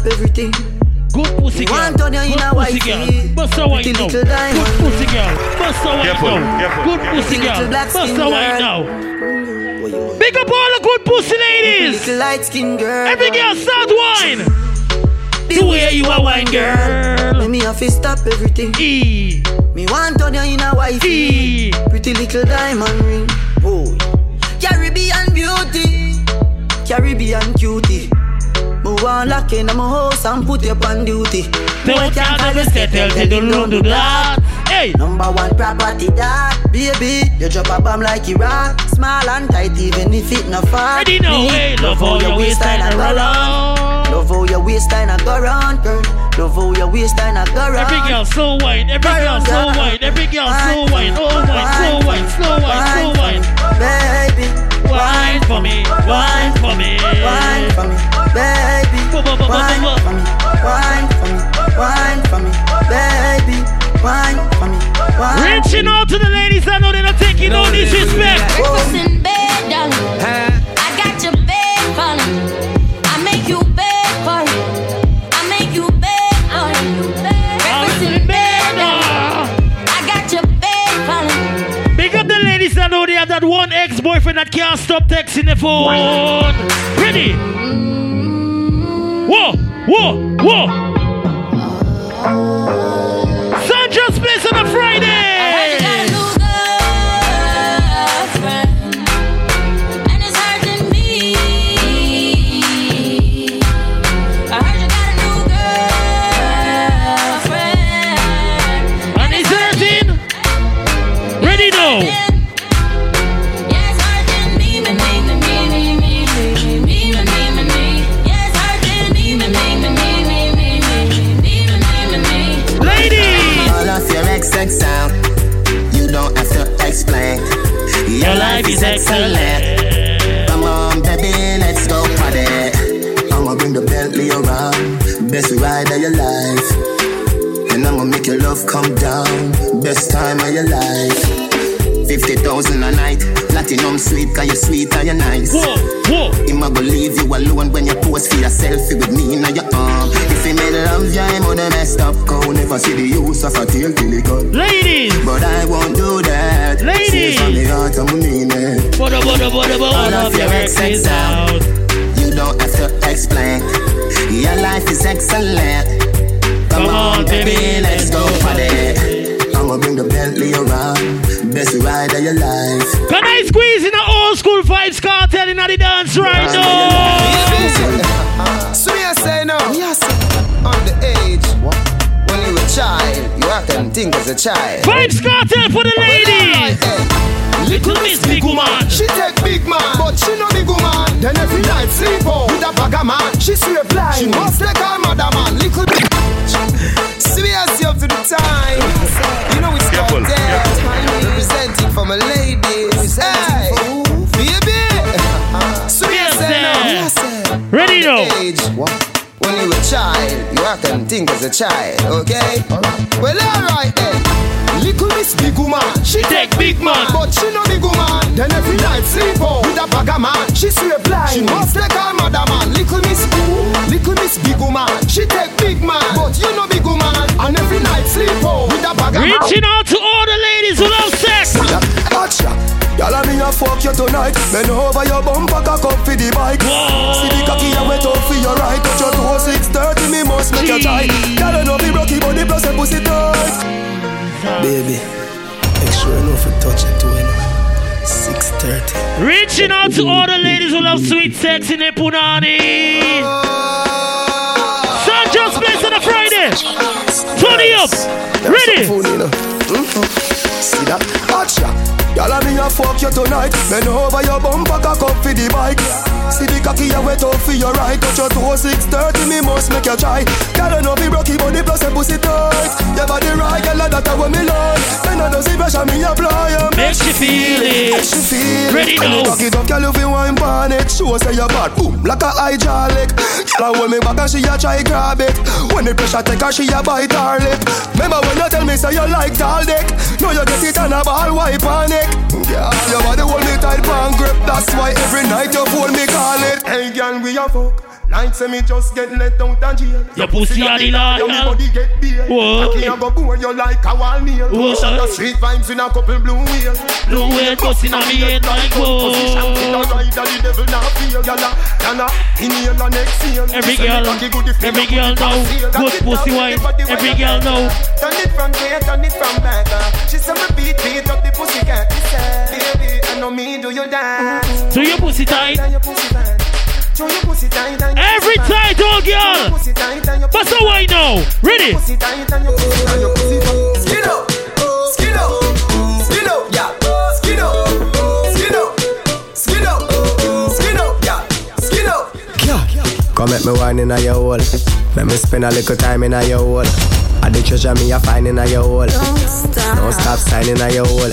[SPEAKER 5] everything.
[SPEAKER 3] Good pussy girl.
[SPEAKER 5] Want on you in
[SPEAKER 3] Good
[SPEAKER 5] a
[SPEAKER 3] pussy
[SPEAKER 5] white
[SPEAKER 3] girl.
[SPEAKER 5] tee.
[SPEAKER 3] Bust a wine
[SPEAKER 5] Pretty
[SPEAKER 3] now. Good pussy girl. Bust a wine
[SPEAKER 11] Careful,
[SPEAKER 3] now. Good pussy
[SPEAKER 5] Pretty
[SPEAKER 3] girl.
[SPEAKER 5] little
[SPEAKER 3] Bust a wine
[SPEAKER 5] girl.
[SPEAKER 3] now. Big up all the good pussy ladies.
[SPEAKER 5] Light skin girl.
[SPEAKER 3] Every girl start wine. the, the way you are wine, girl.
[SPEAKER 5] Let me have to stop everything.
[SPEAKER 3] E.
[SPEAKER 5] Me want turn you in a wife.
[SPEAKER 3] E.
[SPEAKER 5] Pretty little diamond ring. Boy. Caribbean beauty. Caribbean cutie. Want lock in my house and put you on duty.
[SPEAKER 3] Don't can't ever settle till you don't do that. Hey.
[SPEAKER 5] Number one property that Baby, you drop a bomb like Iraq. Small and tight even if it not far.
[SPEAKER 3] Ready now, hey Love how your waistline a go round
[SPEAKER 5] Love how your waistline a go round, girl. Love how your waistline a go round
[SPEAKER 3] Every girl so wine, every oh, girl so wine Every girl so wine, oh wine, slow wine, slow wine, slow wine
[SPEAKER 5] Baby.
[SPEAKER 3] Wine for me, wine for me.
[SPEAKER 5] Wine for me, baby. Wine for me, wine for me, wine for me, baby. Wine for me, wine
[SPEAKER 3] Reaching out to the ladies, I know they're not taking no, disrespect.
[SPEAKER 12] Breakfast in bed, darling. I got your bed calling I make you bed for you I make you bed for you Breakfast in bed, darling. I got your bed calling
[SPEAKER 3] Big up the ladies that know they have that one ex-boyfriend that can't stop texting the phone. Ready? Whoa, whoa, whoa Sandra's place on a Friday.
[SPEAKER 1] She swear blind. She must like her mother man. Little bit.
[SPEAKER 2] Seriously up to the time. You know it's
[SPEAKER 17] Careful,
[SPEAKER 2] not there. Representing for my ladies. Hey, baby. So me I say now, me I say.
[SPEAKER 3] Ready now.
[SPEAKER 2] Age. When you a child, you act and think as a child, okay? Well, alright then.
[SPEAKER 1] Little Miss Big Woman. She
[SPEAKER 3] Take big man.
[SPEAKER 1] but she no big woman. Then every night sleep on with a bag of man. She swear blind. She must like her mother man. Little Miss, Little Miss Big Woman. She take big man, but you no big woman. And every night sleep on with a bag of man.
[SPEAKER 3] Reaching out to all the ladies who love sex.
[SPEAKER 7] Gotcha. Y'all me a fuck you tonight. Bend over your bumper, cock up for the bike. See the cocky you wet up for your right. Touch your toe, six thirty, me must make you try. Y'all know be rocky, but the plus a pussy tight. Baby, make sure you know if you touch it. Six thirty.
[SPEAKER 3] Reaching out to all the ladies who love sweet sex in the punani. Sandra's place on a Friday. Turn it up. Ready? Mm-hmm.
[SPEAKER 7] See that? Gotcha. Y'all me a fuck you tonight. Bend over your bumper, cock up for the bike. See the cocky you wet up for your right. Touch your toe, oh six thirty, me must make you try. Y'all know be rocky, but the plus a pussy tight. Your body right, girl, that a what me like. Then I do see pressure me apply.
[SPEAKER 3] Makes you feel it.
[SPEAKER 7] Makes you feel it.
[SPEAKER 3] Ready now.
[SPEAKER 7] Cock it up, girl, you feel wine pan it. Show say you bad, boom, like a hydraulic. I hold me back and she a try grab it. When the pressure take her, she a bite her lip. Remember when you tell me say you like tall dick? Now you get it on a ball, wipe on it. Girl, your body hold me tight pan grip. That's why every night you phone me call it. Hey, girl, we a fuck. Like say me just get let out of jail.
[SPEAKER 3] Your pussy are the liar.
[SPEAKER 7] Your body get beer.
[SPEAKER 3] Whoa.
[SPEAKER 7] Cocky a go bore you like a wall nail.
[SPEAKER 3] Whoa.
[SPEAKER 7] Shot the street vibes in a couple blue wheel.
[SPEAKER 3] Blue whale busting on me head like whoa.
[SPEAKER 7] Position in a ride that the devil not feel. Gyal a, gyal a, inhale and exhale.
[SPEAKER 3] Every girl,
[SPEAKER 7] cocky good if me
[SPEAKER 3] every girl
[SPEAKER 7] put
[SPEAKER 3] know,
[SPEAKER 7] on
[SPEAKER 3] good pussy wine. Every girl
[SPEAKER 7] you
[SPEAKER 3] know.
[SPEAKER 7] Turn it from way, turn it from back. uh. She say me and your
[SPEAKER 3] Every
[SPEAKER 7] pussy
[SPEAKER 3] tight,
[SPEAKER 7] tight.
[SPEAKER 3] old
[SPEAKER 7] Show
[SPEAKER 3] girl.
[SPEAKER 7] pussy tight and your
[SPEAKER 3] But so why now? Ready?
[SPEAKER 7] Pussy tight and your pussy and your pussy tight.
[SPEAKER 11] Skin up, skin up, skin up, yeah. Skin up, skin up, skin up, skin up, yeah. Skin up.
[SPEAKER 18] Come make me wine in your hole. Make me spend a little time in your hole. I the treasure me a find in a your hole. Don't stop Don't stop signing a your hole.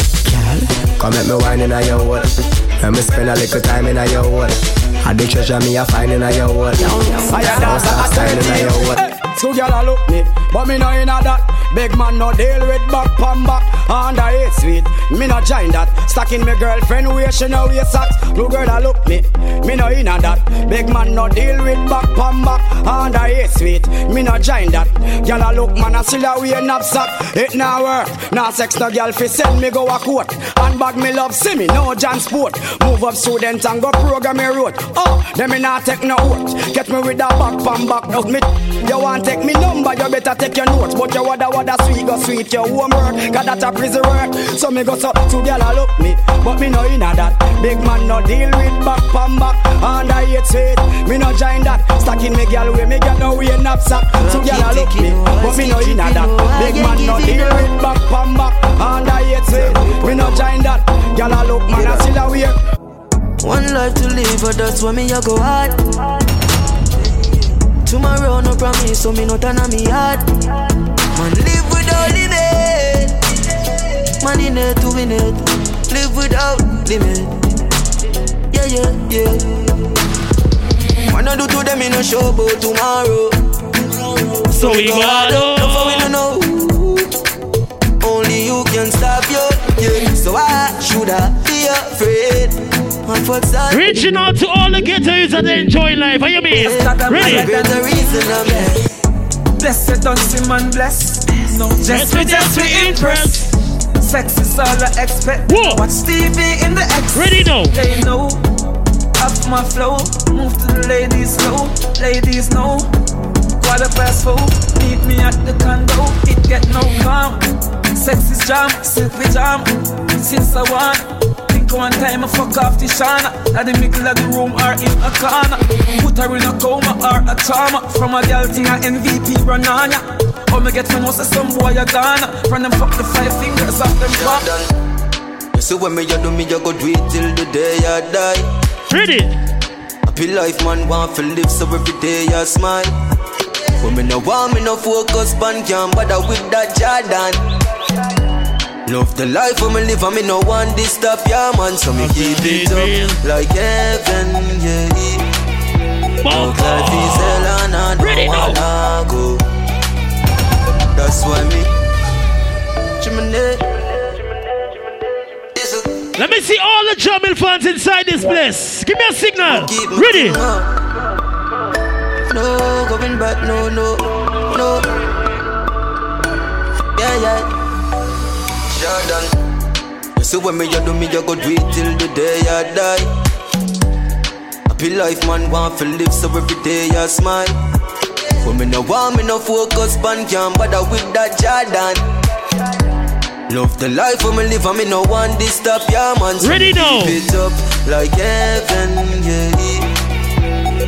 [SPEAKER 18] Come make me wine in a your hole. Make me spend a little time in a your hole. I the treasure me a find in a your. Don't stop signing a your hole.
[SPEAKER 8] Two gyal a look me, but me no inna that. Big man no deal with back pam back. Under eight sweet, me no join that. Stacking me girlfriend where she no wear socks. Two girl a look me, me no inna that. Big man no deal with back pam back. Under eight sweet, me no join that. Gyal a look man a still a wear knapsack. It nah work, nah sex no gyal fi send me go a court. Handbag me love see me no John sport. Move up student and go program me road. Oh, them me nah take no oath. Get me with a back pam back. Out me, you want take me number, you better take your notes. But you wada wada sweet, go sweet your homework. Got that a prison work. So me go so two gyal a look me, but me no inna that. Big man no deal with back pam back. And I eight sweet, me no join that. Stacking me gyal way, me gyal no wear knapsack. Two gyal a look me, but me no inna that. Big man no deal with back pam back. And I eight sweet, me no join that. Gyal a look man a still a wear.
[SPEAKER 11] One life to live, but that's why me a go hard. Tomorrow no promise, so me no turn on me heart. Man live without limit. Man in it to win it. Live without limit. Yeah, yeah, yeah. Man I do to them in a show about tomorrow.
[SPEAKER 3] So we go out.
[SPEAKER 11] No for we no know. Only you can stop you. Yeah. So why should I be afraid? Of what's that?
[SPEAKER 3] Reaching out to all the ghettos that enjoy life. How you mean? Ready?
[SPEAKER 11] The reason I'm here.
[SPEAKER 15] Blessed don't see man bless. No, just we just we impress. Sex is all I expect.
[SPEAKER 3] Whoa.
[SPEAKER 15] Watch TV in the X.
[SPEAKER 3] Ready now.
[SPEAKER 15] They know. Up my flow. Move to the ladies slow. Ladies know. Quarter past four. Meet me at the condo. It get no calm. Sex is jam. Silk with jam. Since I want. Think one time I fuck off the shana. At the middle of the room or in a corner. Put her in a coma or a trauma. From a girl thing a MVP run on ya. Oh, me get from us some boy a Ghana. From them fuck the five fingers off them back.
[SPEAKER 11] You see when me you do me, you go do it till the day I die.
[SPEAKER 3] Ready?
[SPEAKER 11] Happy life, man, want to live so every day I smile. But me no want me no focus, man, can't bother with that Jordan. Love the life when me live and me no want this stuff, yeah, man. So me keep it up like heaven, yeah. No life is hell and I don't wanna go. That's why me. Chimney.
[SPEAKER 3] Let me see all the Jamil fans inside this place. Give me a signal. Ready?
[SPEAKER 11] No, going back, no, no, no. Yeah, yeah. Jordan. You see when me you do me, you go do it till the day I die. Happy life, man, want to live so every day I smile. But me no want me no focus, man, can't bother with that Jordan. Love the life when me live and me no want this stuff, yeah, man. So
[SPEAKER 3] Ready now.
[SPEAKER 11] Keep it up like heaven, yeah.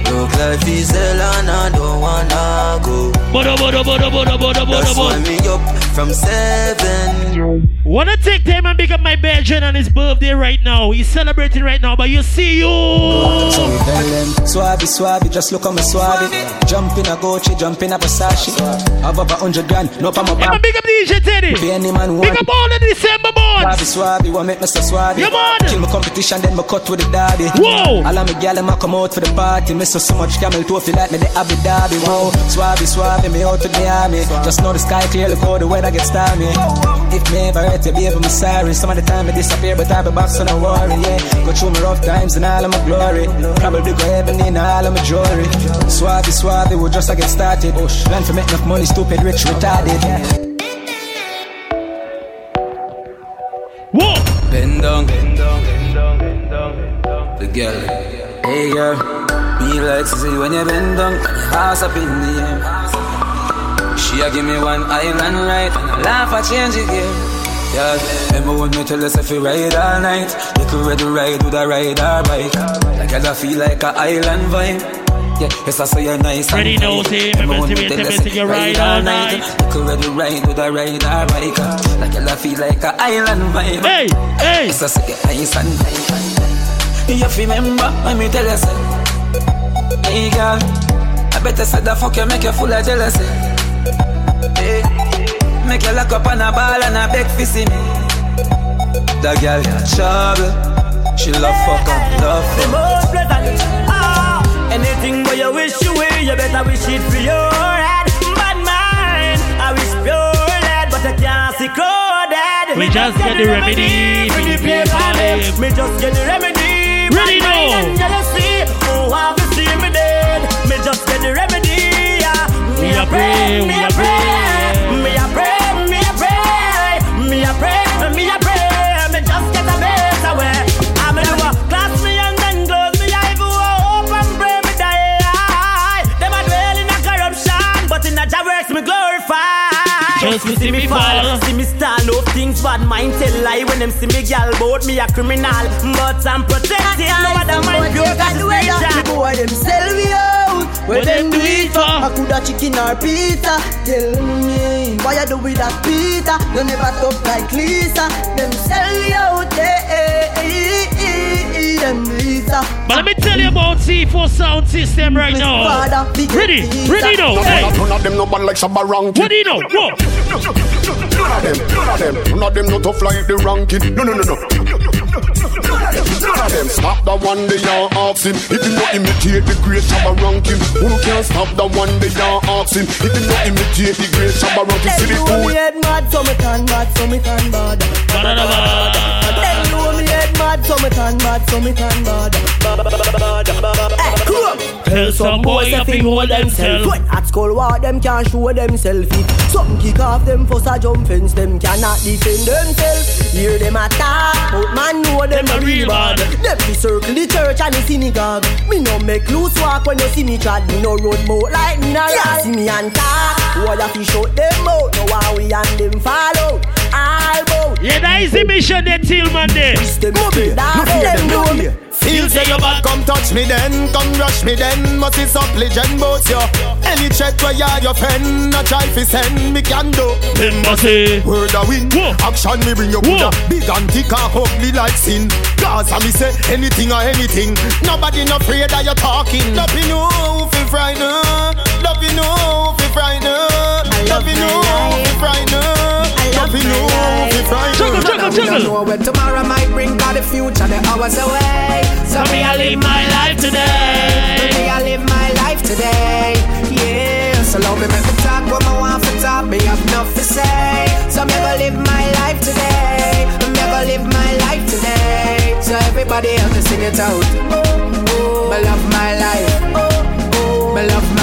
[SPEAKER 11] Look life is hell and I don't wanna go.
[SPEAKER 3] Bodo, bodo, bodo, bodo, bodo, bodo,
[SPEAKER 11] That's why me up from seven.
[SPEAKER 3] Wanna take time and pick up my bedroom on his birthday right now. He's celebrating right now, but you see you.
[SPEAKER 19] So we tell them, Suave, suave, just look on me swabby. Jump in a Gucci, jump in a Versace. Have up a hundred grand, no pa my back.
[SPEAKER 3] big up DJ Teddy.
[SPEAKER 19] Be any man
[SPEAKER 3] Big
[SPEAKER 19] want.
[SPEAKER 3] up all the December boys.
[SPEAKER 19] swabby, want make me so suave.
[SPEAKER 3] Yeah, man.
[SPEAKER 19] Kill my competition, then me cut with the daddy.
[SPEAKER 3] Whoa.
[SPEAKER 19] All of me gal, a come out for the party. Me so much camel toe, feel like me the Abu Dhabi. Whoa, Swabby, swabby, me out to the army. Just know the sky clear, look how the weather
[SPEAKER 15] weather get stormy. If me ever hurt you, baby, I'm sorry. Some of the time I disappear, but I be back, so no worry, yeah. Go through my rough times and all of my glory. Probably go heaven in all of my jewelry. Suave, suave, we just I get started. Plan to make enough money, stupid, rich, retarded.
[SPEAKER 3] Whoa!
[SPEAKER 15] Bend down, bend down, bend down, bend down. The girl, hey girl, me like to see when you bend down, ass up in the air. She a give me one island right, and I laugh I change it. Yeah, remember when me tell us if you ride all night, you could ready ride with a ride or bike. Like I feel like a island vibe. Yeah, yes, I say you're nice
[SPEAKER 3] Ready now, say,
[SPEAKER 15] Remember
[SPEAKER 3] to
[SPEAKER 15] me
[SPEAKER 3] be
[SPEAKER 15] us
[SPEAKER 3] intimate, you ride all night.
[SPEAKER 15] You could ride with a ride or bike. Like I feel like a island vibe.
[SPEAKER 3] Hey, hey.
[SPEAKER 15] Yes, I say you're nice and tight. You remember when me tell you say, Hey girl, I better say the fuck you make you full of jealousy. Hey, make you lock up on a ball and a beg for see me. The girl got trouble. She love fuck up, love
[SPEAKER 14] The most pleasant. Ah, anything where you wish you will, you better wish it for your head. Bad mind, I wish pure lead, but I can't see crowded.
[SPEAKER 3] We just get the remedy
[SPEAKER 14] for the paper lips. Me just get the remedy.
[SPEAKER 3] Ready
[SPEAKER 14] Bad mind
[SPEAKER 3] now.
[SPEAKER 14] and jealousy. Oh, have you seen me dead? Me just get the remedy. Yeah.
[SPEAKER 3] We a pray, we a pray.
[SPEAKER 14] Just
[SPEAKER 3] to see me fall.
[SPEAKER 14] see me stand up things bad mind tell lie when them see me gal bout me a criminal, but I'm protected. No other man pure cause it's
[SPEAKER 20] The
[SPEAKER 14] nature.
[SPEAKER 20] boy them sell me out.
[SPEAKER 3] What them do it for?
[SPEAKER 20] I coulda chicken or pizza. Tell me why you do with that pizza? You never talk like Lisa. Them sell me out. Yeah,
[SPEAKER 3] But let me tell you about C4 sound system right now.
[SPEAKER 20] Father, big
[SPEAKER 3] Ready,
[SPEAKER 20] pizza.
[SPEAKER 3] ready now.
[SPEAKER 7] None
[SPEAKER 3] Hey,
[SPEAKER 7] of- none of them no bad like Shabba Rankin.
[SPEAKER 3] what do you know? Whoa.
[SPEAKER 7] None of them, none of them, none of them no tough like the ranking. No, no, no, no. None of them stop the one they are asking. If you not imitate the great Shabba ranking, who can stop the one they are asking? If you not imitate the great Shabba ranking, see the
[SPEAKER 20] Them know
[SPEAKER 7] fool.
[SPEAKER 20] me head mad, so me turn bad, so me turn bad. Me turn bad, so me turn bad. Hey, come.
[SPEAKER 3] Tell some boy if he hold themselves.
[SPEAKER 20] When at school war, them can't show themselves. If something kick off them for a jump fence, them cannot defend themselves. Hear them attack, but man know them a real bad. Them be circle the church and the synagogue. Me no make loose walk when you see me trad. Me no road boat like me na ride. See me and talk, why you fi shut them out? No how we and them follow. All.
[SPEAKER 3] Yeah, that is the mission they till Monday.
[SPEAKER 20] Them straight down, them know me.
[SPEAKER 7] Feel say you bad, come touch me then, come rush me then. Must is up legend boats yo. Any check where you are your friend, a try fi send me can do.
[SPEAKER 3] Them must say,
[SPEAKER 7] Word a win, action me bring you
[SPEAKER 3] Whoa.
[SPEAKER 7] good. Big and thick and ugly like sin. Cause I me say anything or anything. Nobody no afraid that you talking. Nothing you fi frightened. Nothing you know, fi frightened. Nothing you know, fi frightened. Nothing you fi frightened.
[SPEAKER 3] Juggle, juggle,
[SPEAKER 20] We don't
[SPEAKER 3] juggle.
[SPEAKER 20] know when tomorrow might bring, cause the future the hours away.
[SPEAKER 3] So me, I live my life today.
[SPEAKER 20] me, I live my life today. Yeah, so love me, make me talk what I want for talk. Me have enough to say. So me go live my life today. Me go live my life today. So everybody else to sing it out. Me love my life. Me love my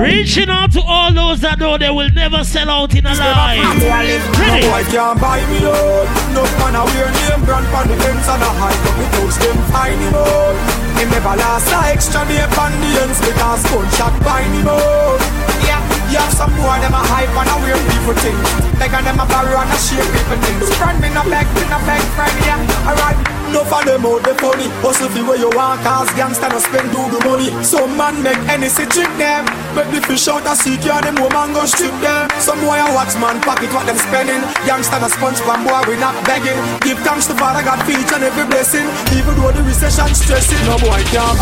[SPEAKER 3] Reaching out to all those that know they will never sell out in a life.
[SPEAKER 1] No
[SPEAKER 3] Ready?
[SPEAKER 1] boy can't buy me out. No man a wear name brand on the and a hide up with those them find him out. Him never last a extra day on the ends because gunshot bind him out. Yeah, you have some boy them a hype and a weird people things. Like and them a borrow and a share people things. Friend me no beg, me no beg friend yeah. Alright, no for them out the funny. Hustle fi where you want cause gangsta no spend do the money. Some man make any see trick them. Make the fish out a seek ya them woman go strip them. Some boy a watch man pocket what them spending. Gangsta no sponge pan boy we not begging. Give thanks to Father God for each and every blessing. Even though the recession stressing, no boy can't.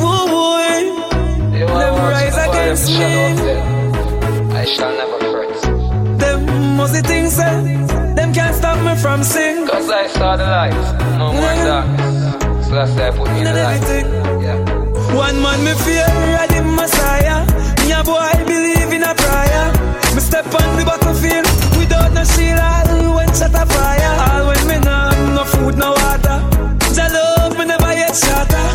[SPEAKER 20] Woo boy. Them rise against me.
[SPEAKER 15] I shall never fret.
[SPEAKER 20] Them must the things say. Them can't stop me from sing.
[SPEAKER 15] Cause I saw the light, no more darkness.
[SPEAKER 21] so I say, put in the
[SPEAKER 22] everything. Yeah. One man me fear, I the Messiah. Me a boy believe in a prayer. Me step on the battlefield without no shield. All when shut a fire. All when me nah no food, no water. Jah love me never yet shatter.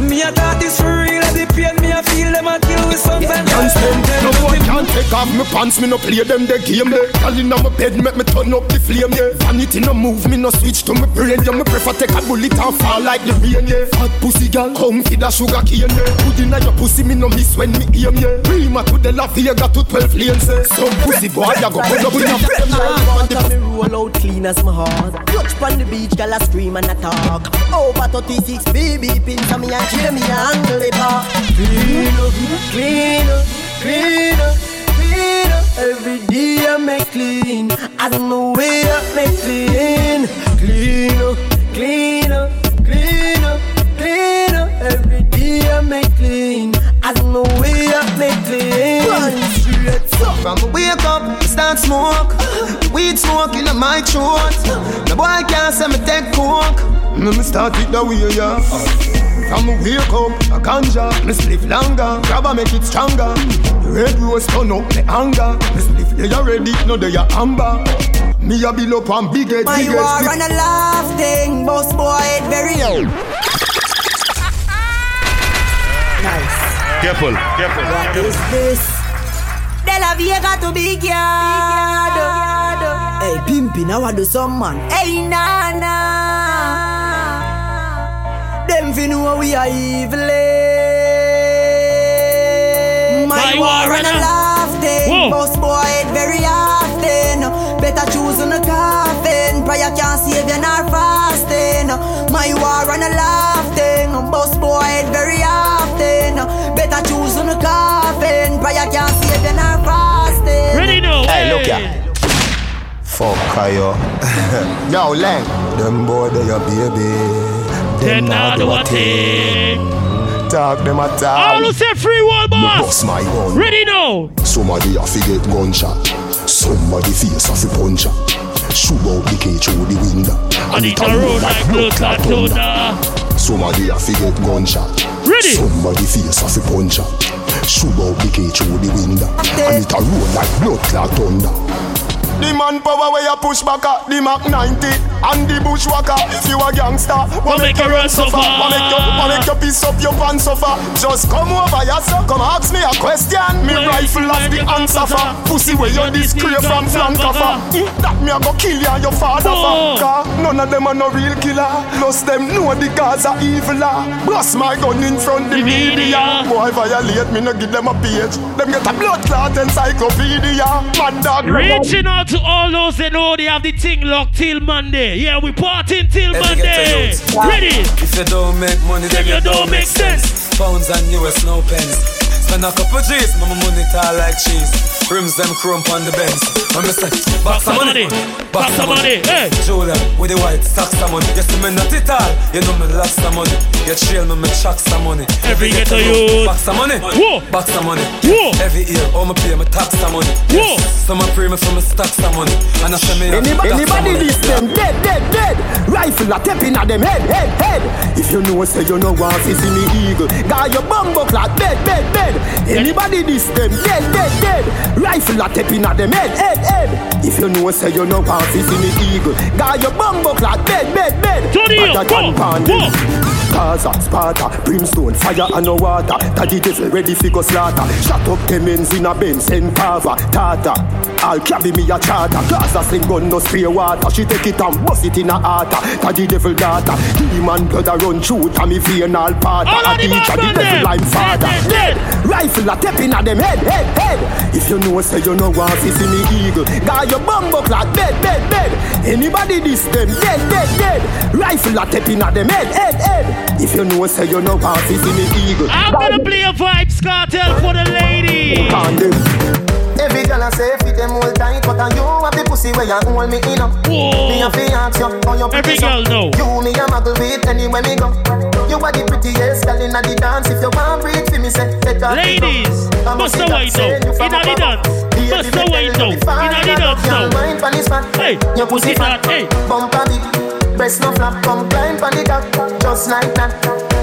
[SPEAKER 22] Me a thought this for real, the pain me a feel them a kill with some yeah,
[SPEAKER 7] Can't spend, no boy can't take off me pants, me no play them the game there. Girl inna my bed, make me turn up the flame yeah. Vanity no move, me no switch to me brain yeah. Me prefer take a bullet and fall like the rain yeah. Fat pussy girl, come feed a sugar cane yeah. Put inna your pussy, me no miss when me aim yeah. Prima to the La Vega to 12 lanes yeah. Some pussy boy, ya go put up in a frame yeah.
[SPEAKER 5] me roll out clean as my heart. Touch on the beach, girl a scream and a talk. Oh, Over 36 BB pins on me and cheer me angle it up. Clean up, clean up, clean up, clean up. Every day I make clean. I don't know where I make clean. Clean up, clean up, clean up, clean up. Every day I make clean. I don't know where I make clean. Straight
[SPEAKER 2] From wake up, start smoke. Weed smoke in my throat. The boy can't say me take coke.
[SPEAKER 7] Me me start it the way yeah. From wake up, a ganja, me spliff longer, grab a make it stronger. The red rose turn up me anger, me spliff they are ready, no they are amber. Me a build up and big head,
[SPEAKER 5] My war
[SPEAKER 7] head.
[SPEAKER 5] on a laugh thing, boss boy, it very low. Nice.
[SPEAKER 23] Careful, careful.
[SPEAKER 5] What is this? De la Vega to big yard. Hey, pimpin', I want do some man. Hey, nana. Them fi know we are evil. My
[SPEAKER 3] My
[SPEAKER 5] war
[SPEAKER 3] war
[SPEAKER 5] and
[SPEAKER 3] and
[SPEAKER 5] a
[SPEAKER 3] a-
[SPEAKER 5] laugh thing. Boss boy, it very often. Better choose on a coffin. Prayer can't save you nor fasting. My war and a laugh thing. Boss boy, it very often. Better choose on a coffin. Prayer can't save you nor fasting.
[SPEAKER 3] Ready now.
[SPEAKER 24] Hey, look ya. Fuck yo. Yo, Lang. Them boy they your baby.
[SPEAKER 3] Then now do a thing.
[SPEAKER 24] Talk them a talk.
[SPEAKER 3] All who say free
[SPEAKER 24] Me
[SPEAKER 3] boss.
[SPEAKER 24] my gun.
[SPEAKER 3] Ready now.
[SPEAKER 24] Somebody a fi get gunshot. Somebody face a fi punch her. Shoot out the cage through the window.
[SPEAKER 3] And it a roll like blood clot thunder.
[SPEAKER 24] Somebody a fi get gunshot.
[SPEAKER 3] Ready.
[SPEAKER 24] Somebody face a fi punch her. Shoot out the cage through the window. And it a roll like blood clot thunder. The man power where you push back at the Mac 90 and the bushwhacker. If you a gangster, what make you run so far? What make you, what make you piece up your pants so far? Just come over here, sir. Come ask me a question. Me rifle off the answer for pussy where you discreet from flank offer. Mm, That me a go kill you and your father for. Car none of them are no real killer. Plus them know the guys are evil. Blast my gun in front of the media. Boy violate me, no give them a page. Them get a blood clot encyclopedia. Mad dog.
[SPEAKER 3] Reaching out to all those that know they have the thing locked till Monday. Yeah, we partying till Monday. Ready?
[SPEAKER 22] If you don't make money, then, you don't make sense. Pounds and US, no pence. Spend a couple of G's, mama money tall like cheese. Rims them chrome on the Benz. I'm say, box of money, box of money.
[SPEAKER 3] Hey,
[SPEAKER 22] Julia with the white stocks of money. You see me not it all, you know me lots of money. You trail me, me chuck some money.
[SPEAKER 3] Every ghetto youth.
[SPEAKER 22] box of money,
[SPEAKER 3] Whoa.
[SPEAKER 22] box of money.
[SPEAKER 3] Whoa.
[SPEAKER 22] Every year, all me pay me tax some money.
[SPEAKER 3] Whoa.
[SPEAKER 22] Some me pray me for me stocks some money. And I say me have
[SPEAKER 7] Anybody,
[SPEAKER 22] stocks some
[SPEAKER 7] anybody this them dead, dead, dead. Rifle a tapping at them head, head, head. If you know say you know want to see me eagle, got your bumbo clock dead, dead, dead. Anybody this them dead, dead, dead. Rifle a tapping at them head, head, head. If you know say you no want to see me eagle, got your bumbo clock dead, dead, dead.
[SPEAKER 3] Tony,
[SPEAKER 7] But I
[SPEAKER 3] whoa,
[SPEAKER 7] can pound them. Gaza, Sparta, brimstone, fire and no water. Taddy devil ready fi go slaughter. Shut up them ends in a Benz and Carver, Tata. I'll carry me a charter. Gaza sling gun no spray water. She take it and bust it in a hearter. Taddy devil daughter. Demon blood a run through. Tommy vein all part.
[SPEAKER 3] All
[SPEAKER 7] A
[SPEAKER 3] of the
[SPEAKER 7] teacher, the devil I'm father.
[SPEAKER 3] Dead, dead,
[SPEAKER 7] Dead. Rifle a tapping at them head, head, head. If you know say you no want to see me eagle, got your bumbo clock dead, dead, dead. Anybody this them dead, dead, dead. Rifle a tapping at them head, head, head. If you know say you no want to see me eagle,
[SPEAKER 3] I'm gonna play a Vybz Kartel for the ladies.
[SPEAKER 2] Every girl I say fit them all tight, but uh, you have the pussy where you hold me in up. Me a fi ask you how you
[SPEAKER 3] Every
[SPEAKER 2] pretty so.
[SPEAKER 3] girl know.
[SPEAKER 2] You me a muggle with anywhere me go. You are the prettiest girl inna the dance. If you want breathe for me, say take a
[SPEAKER 3] Ladies, bust the white now. Inna the dance. Bust the white now. Inna the dance now. Hey,
[SPEAKER 2] Your
[SPEAKER 3] pussy
[SPEAKER 2] pussy
[SPEAKER 3] fat.
[SPEAKER 2] fat,
[SPEAKER 3] Hey,
[SPEAKER 2] bumper big.
[SPEAKER 25] Press no flap, come climb on the cock, just like that.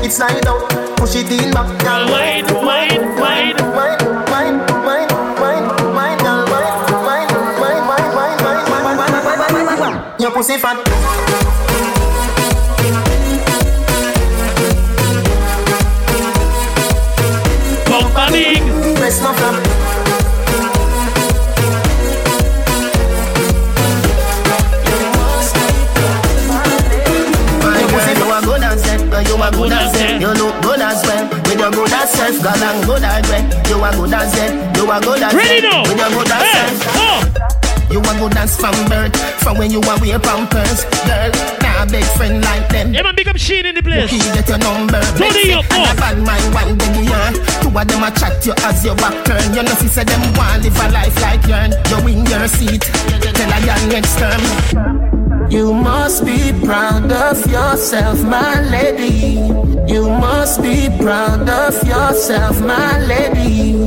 [SPEAKER 25] It's slide out, push it in back, girl.
[SPEAKER 3] Wine, wine, wine,
[SPEAKER 25] wine, wine, wine, wine, wine, girl. Wine, wine, wine, wine, wine, wine, wine, wine, wine, wine, wine. Your pussy fat.
[SPEAKER 3] Company.
[SPEAKER 25] Press no flap.
[SPEAKER 2] A good as them. You look good as well. With your good as self, girl, and good as well. You are good as them. You are good as
[SPEAKER 3] Ready now.
[SPEAKER 2] With your good as
[SPEAKER 3] hey.
[SPEAKER 2] self.
[SPEAKER 3] Oh.
[SPEAKER 2] You are good as from birth, from when you are wear pampers, girl. Nah, big friend like them.
[SPEAKER 3] Yeah, man, big up Sheen in the place.
[SPEAKER 2] You get your number.
[SPEAKER 3] Tony up,
[SPEAKER 2] And a bad mind one big yarn. Two of them a chat you as your back turn. You know, see, say them want live a life like yourn. You in your seat. Tell a young next term. You must be proud of yourself, my lady. You must be proud of yourself, my lady.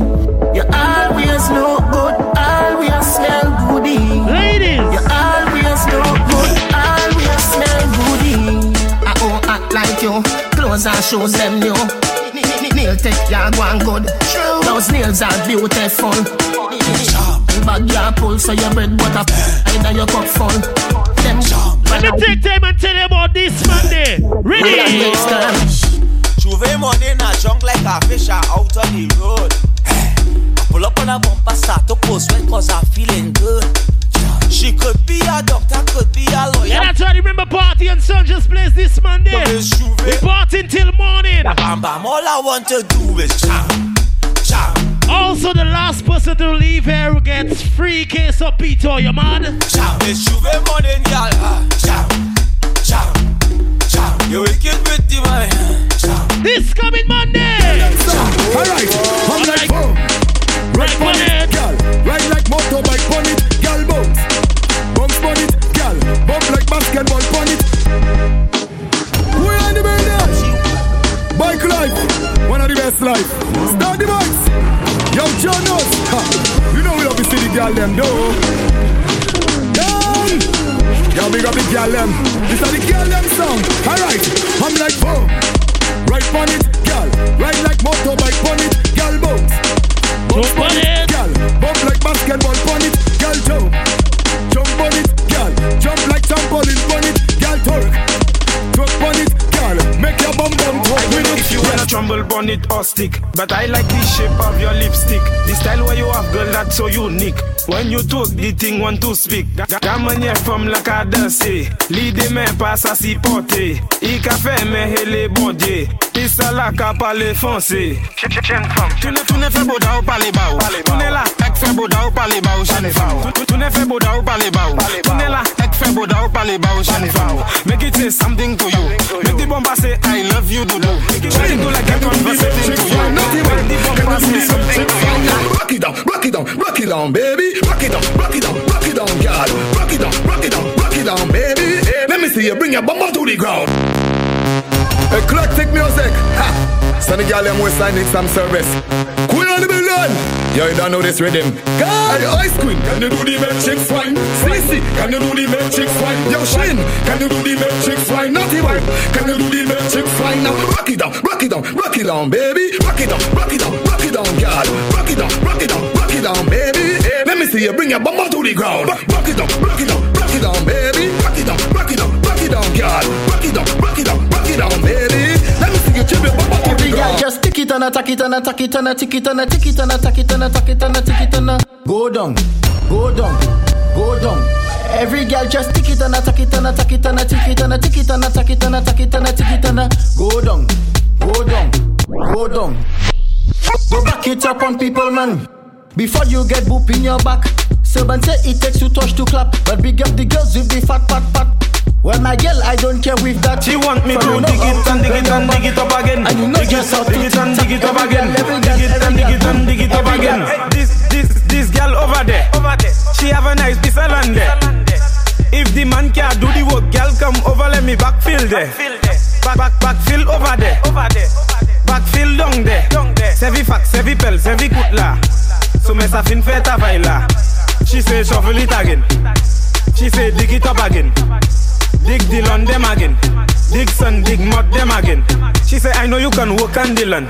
[SPEAKER 2] You always look good, always smell goody.
[SPEAKER 3] Ladies,
[SPEAKER 2] you always look good, you, clothes and shoes them new. Nail tech, ya go and good. Those nails are beautiful. Bag ya pull so your bread butter, either your cup full them sharp.
[SPEAKER 3] Let me take time and tell you about this Monday. Ready?
[SPEAKER 26] Juve money in a junk like a fish out on the road. Pull up on a bumper, start to post sweat cause I'm feeling good. She could be a doctor, could be a lawyer.
[SPEAKER 3] Yeah, that's why I remember party on Sunshine Place this Monday. We party till morning.
[SPEAKER 26] Bam, bam, all I want to do is jam, jam.
[SPEAKER 3] Also, the last person to leave here gets free case of Peter, you man.
[SPEAKER 26] Ciao, it's Juve morning, y'all. Ciao, ciao, ciao. You wicked with the man. Ciao.
[SPEAKER 3] This coming Monday.
[SPEAKER 24] Alright, I'm like boom. Right on it, girl. Ride like motorbike on it, girl. Bounce, basketball on it. We are the best. Bike life, one of the best life. Start the bikes. Yo, Jonas, ha. you know we love to see the girl them though. Down, yo, big up the girl them. This is the girl them song. Alright, I'm like boom, right on it, girl. Ride like motorbike on it, girl bounce. Bounce on it, girl. Bump like basketball on it, girl jump. Jump on it, girl. Jump like on it, girl on it, girl. Make your bum bum. I if
[SPEAKER 27] you wanna tumble, bun it or stick, but I like the shape of your lipstick. The style where you have, girl, that's so unique. When you talk, the thing want to speak. Gamanye from la cadence. Eh. L'idée eh. me passe à s'y porter. I café me hele bondé. Pisa la ka pale fonse. Tune tune fe boda ou pale ba ou. Tune la ek fe boda ou pale ba ou. Tune fe boda ou pale ba ou. La ek fait beau d'au parler bas. Make it say something to you. Make the bomba say I love you do do. Make it go like a conversation to you. Make the bomba say something to you.
[SPEAKER 24] Rock it down, rock it down, rock it down, baby. Rock it down, rock it down, rock it down, girl. Rock it down, rock it down, rock it down, baby. Let me see you bring your bum to the ground. Eclectic music. Ha! Sunny girl, them Side need some service. Queen on the building. Yo, you don't know this rhythm. God, hey, Ice Queen, can you do the magic fine? Stacy, can you do the magic fine? Yo, Shin, can you do the magic fine? Naughty boy, can you do the magic fine? Now rock it down, rock it down, rock it down, baby. Rock it down, rock it down, rock it down, girl. Rock it down, rock it down, rock it down, baby. Let me see you bring your to the ground. Rock it down, rock it down, rock it down, baby. Rock it down, rock it down, rock it down. Rock it down, rock it down, it down, baby. Let me see you chip bum to the ground.
[SPEAKER 2] Just tick it and attack it and attack it and attack it and attack it and attack it and attack it and attack it and go down, go down, go down. Every girl just tick it and attack it and attack it and attack it and attack it and attack it and attack it and attack it and go down, go down, go down. Go back it up on people, man. Before you get boop in your back. Servant say it takes two touch to clap, but big up the girls with the fat pat pat. Well, my girl, I don't care with that.
[SPEAKER 27] She want me to dig it and dig it and dig it up again.
[SPEAKER 2] And you know
[SPEAKER 27] dig
[SPEAKER 2] just how
[SPEAKER 27] it, dig it and dig it up again. Dig it and dig it and dig it up again. This this this girl over there, she have a nice piece of land there. If the man can't do the work, girl come over, let me backfill there. Back back backfill over there. over Backfill down there. Sevi fax, sevi pel, sevi kutla. So me sa fin fait ta vaila. She say shovel it again. She say dig it up again. Dig Dylan them again. Dig son, dig mud them again. She say I know you can work on Dylan.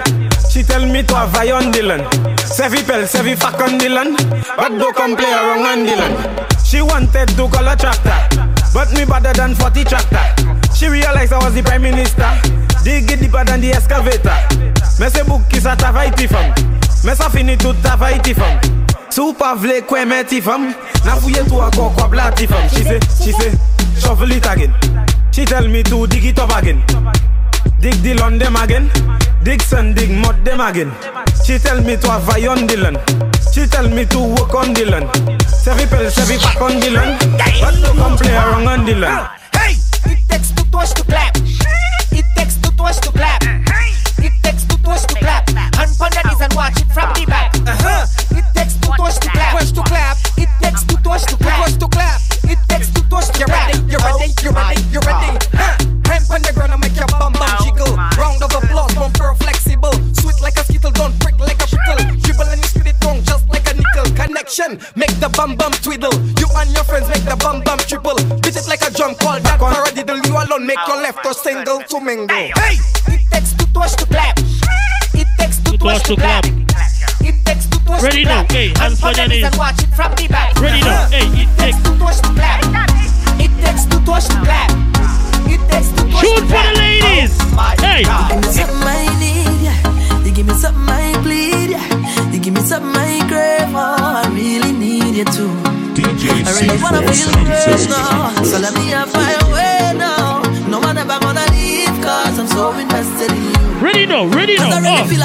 [SPEAKER 27] She tell me to have on Dylan. Sevi pel, sevi fuck on Dylan. But don't come play around on Dylan. She wanted to call a tractor. But me better than 40 tractor. She realized I was the prime minister. Dig it deeper than the excavator. Me se book is a tavaiti fam. Me sa fini tout tavaiti fam. Sou pa vle kwen meti fam. Na fouye tou akor kwa blati fam. She say, she say, shovel it again. She tell me to dig it up again. Dig the land them again. Dig sun, dig mud them again. She tell me to have a on the land. She tell me to work on the land. Sevi pel, sevi back on the land. But don't come play around on the land.
[SPEAKER 26] Hey! It takes two to clap. It takes two to clap. It takes two to clap. Hand on the knees and watch it from the back. Uh-huh. It takes two toes to clap. Toes to clap. It takes two toes to clap. Toes to clap. It takes two toes to clap. You're ready, you're ready, you're ready, you're ready. Huh. Hand on the ground and make your bum bum jiggle. Round of applause, bumper flexible. Sweet like a skittle, don't prick like a prickle. Dribble and you spit it wrong just like a nickel. Connection, make the bum bum twiddle. You and your friends make the bum bum triple. Beat it like a drum call that for a diddle. You alone make your left or single to mingle. Hey! It takes two toes to clap. It takes two to clap. It takes two toes
[SPEAKER 3] Ready
[SPEAKER 26] to
[SPEAKER 3] now,
[SPEAKER 26] clap.
[SPEAKER 3] hey, hands
[SPEAKER 26] on
[SPEAKER 3] on
[SPEAKER 26] the
[SPEAKER 3] your
[SPEAKER 26] knees
[SPEAKER 3] knees.
[SPEAKER 26] and watch it from the back.
[SPEAKER 3] Ready now, hey, it
[SPEAKER 26] takes two toes to clap. It takes two toes to clap. It takes two toes
[SPEAKER 3] Shoot
[SPEAKER 26] to
[SPEAKER 3] for the ladies. Oh hey.
[SPEAKER 11] You give me something I need, yeah. You give me something I bleed, yeah. You give me something I crave, oh, I really need you too. I really wanna feel great now, so let me have my way now. No man ever gonna leave, cause I'm so invested in you.
[SPEAKER 3] Ready now, ready now.
[SPEAKER 11] I really
[SPEAKER 3] Oh.
[SPEAKER 11] feel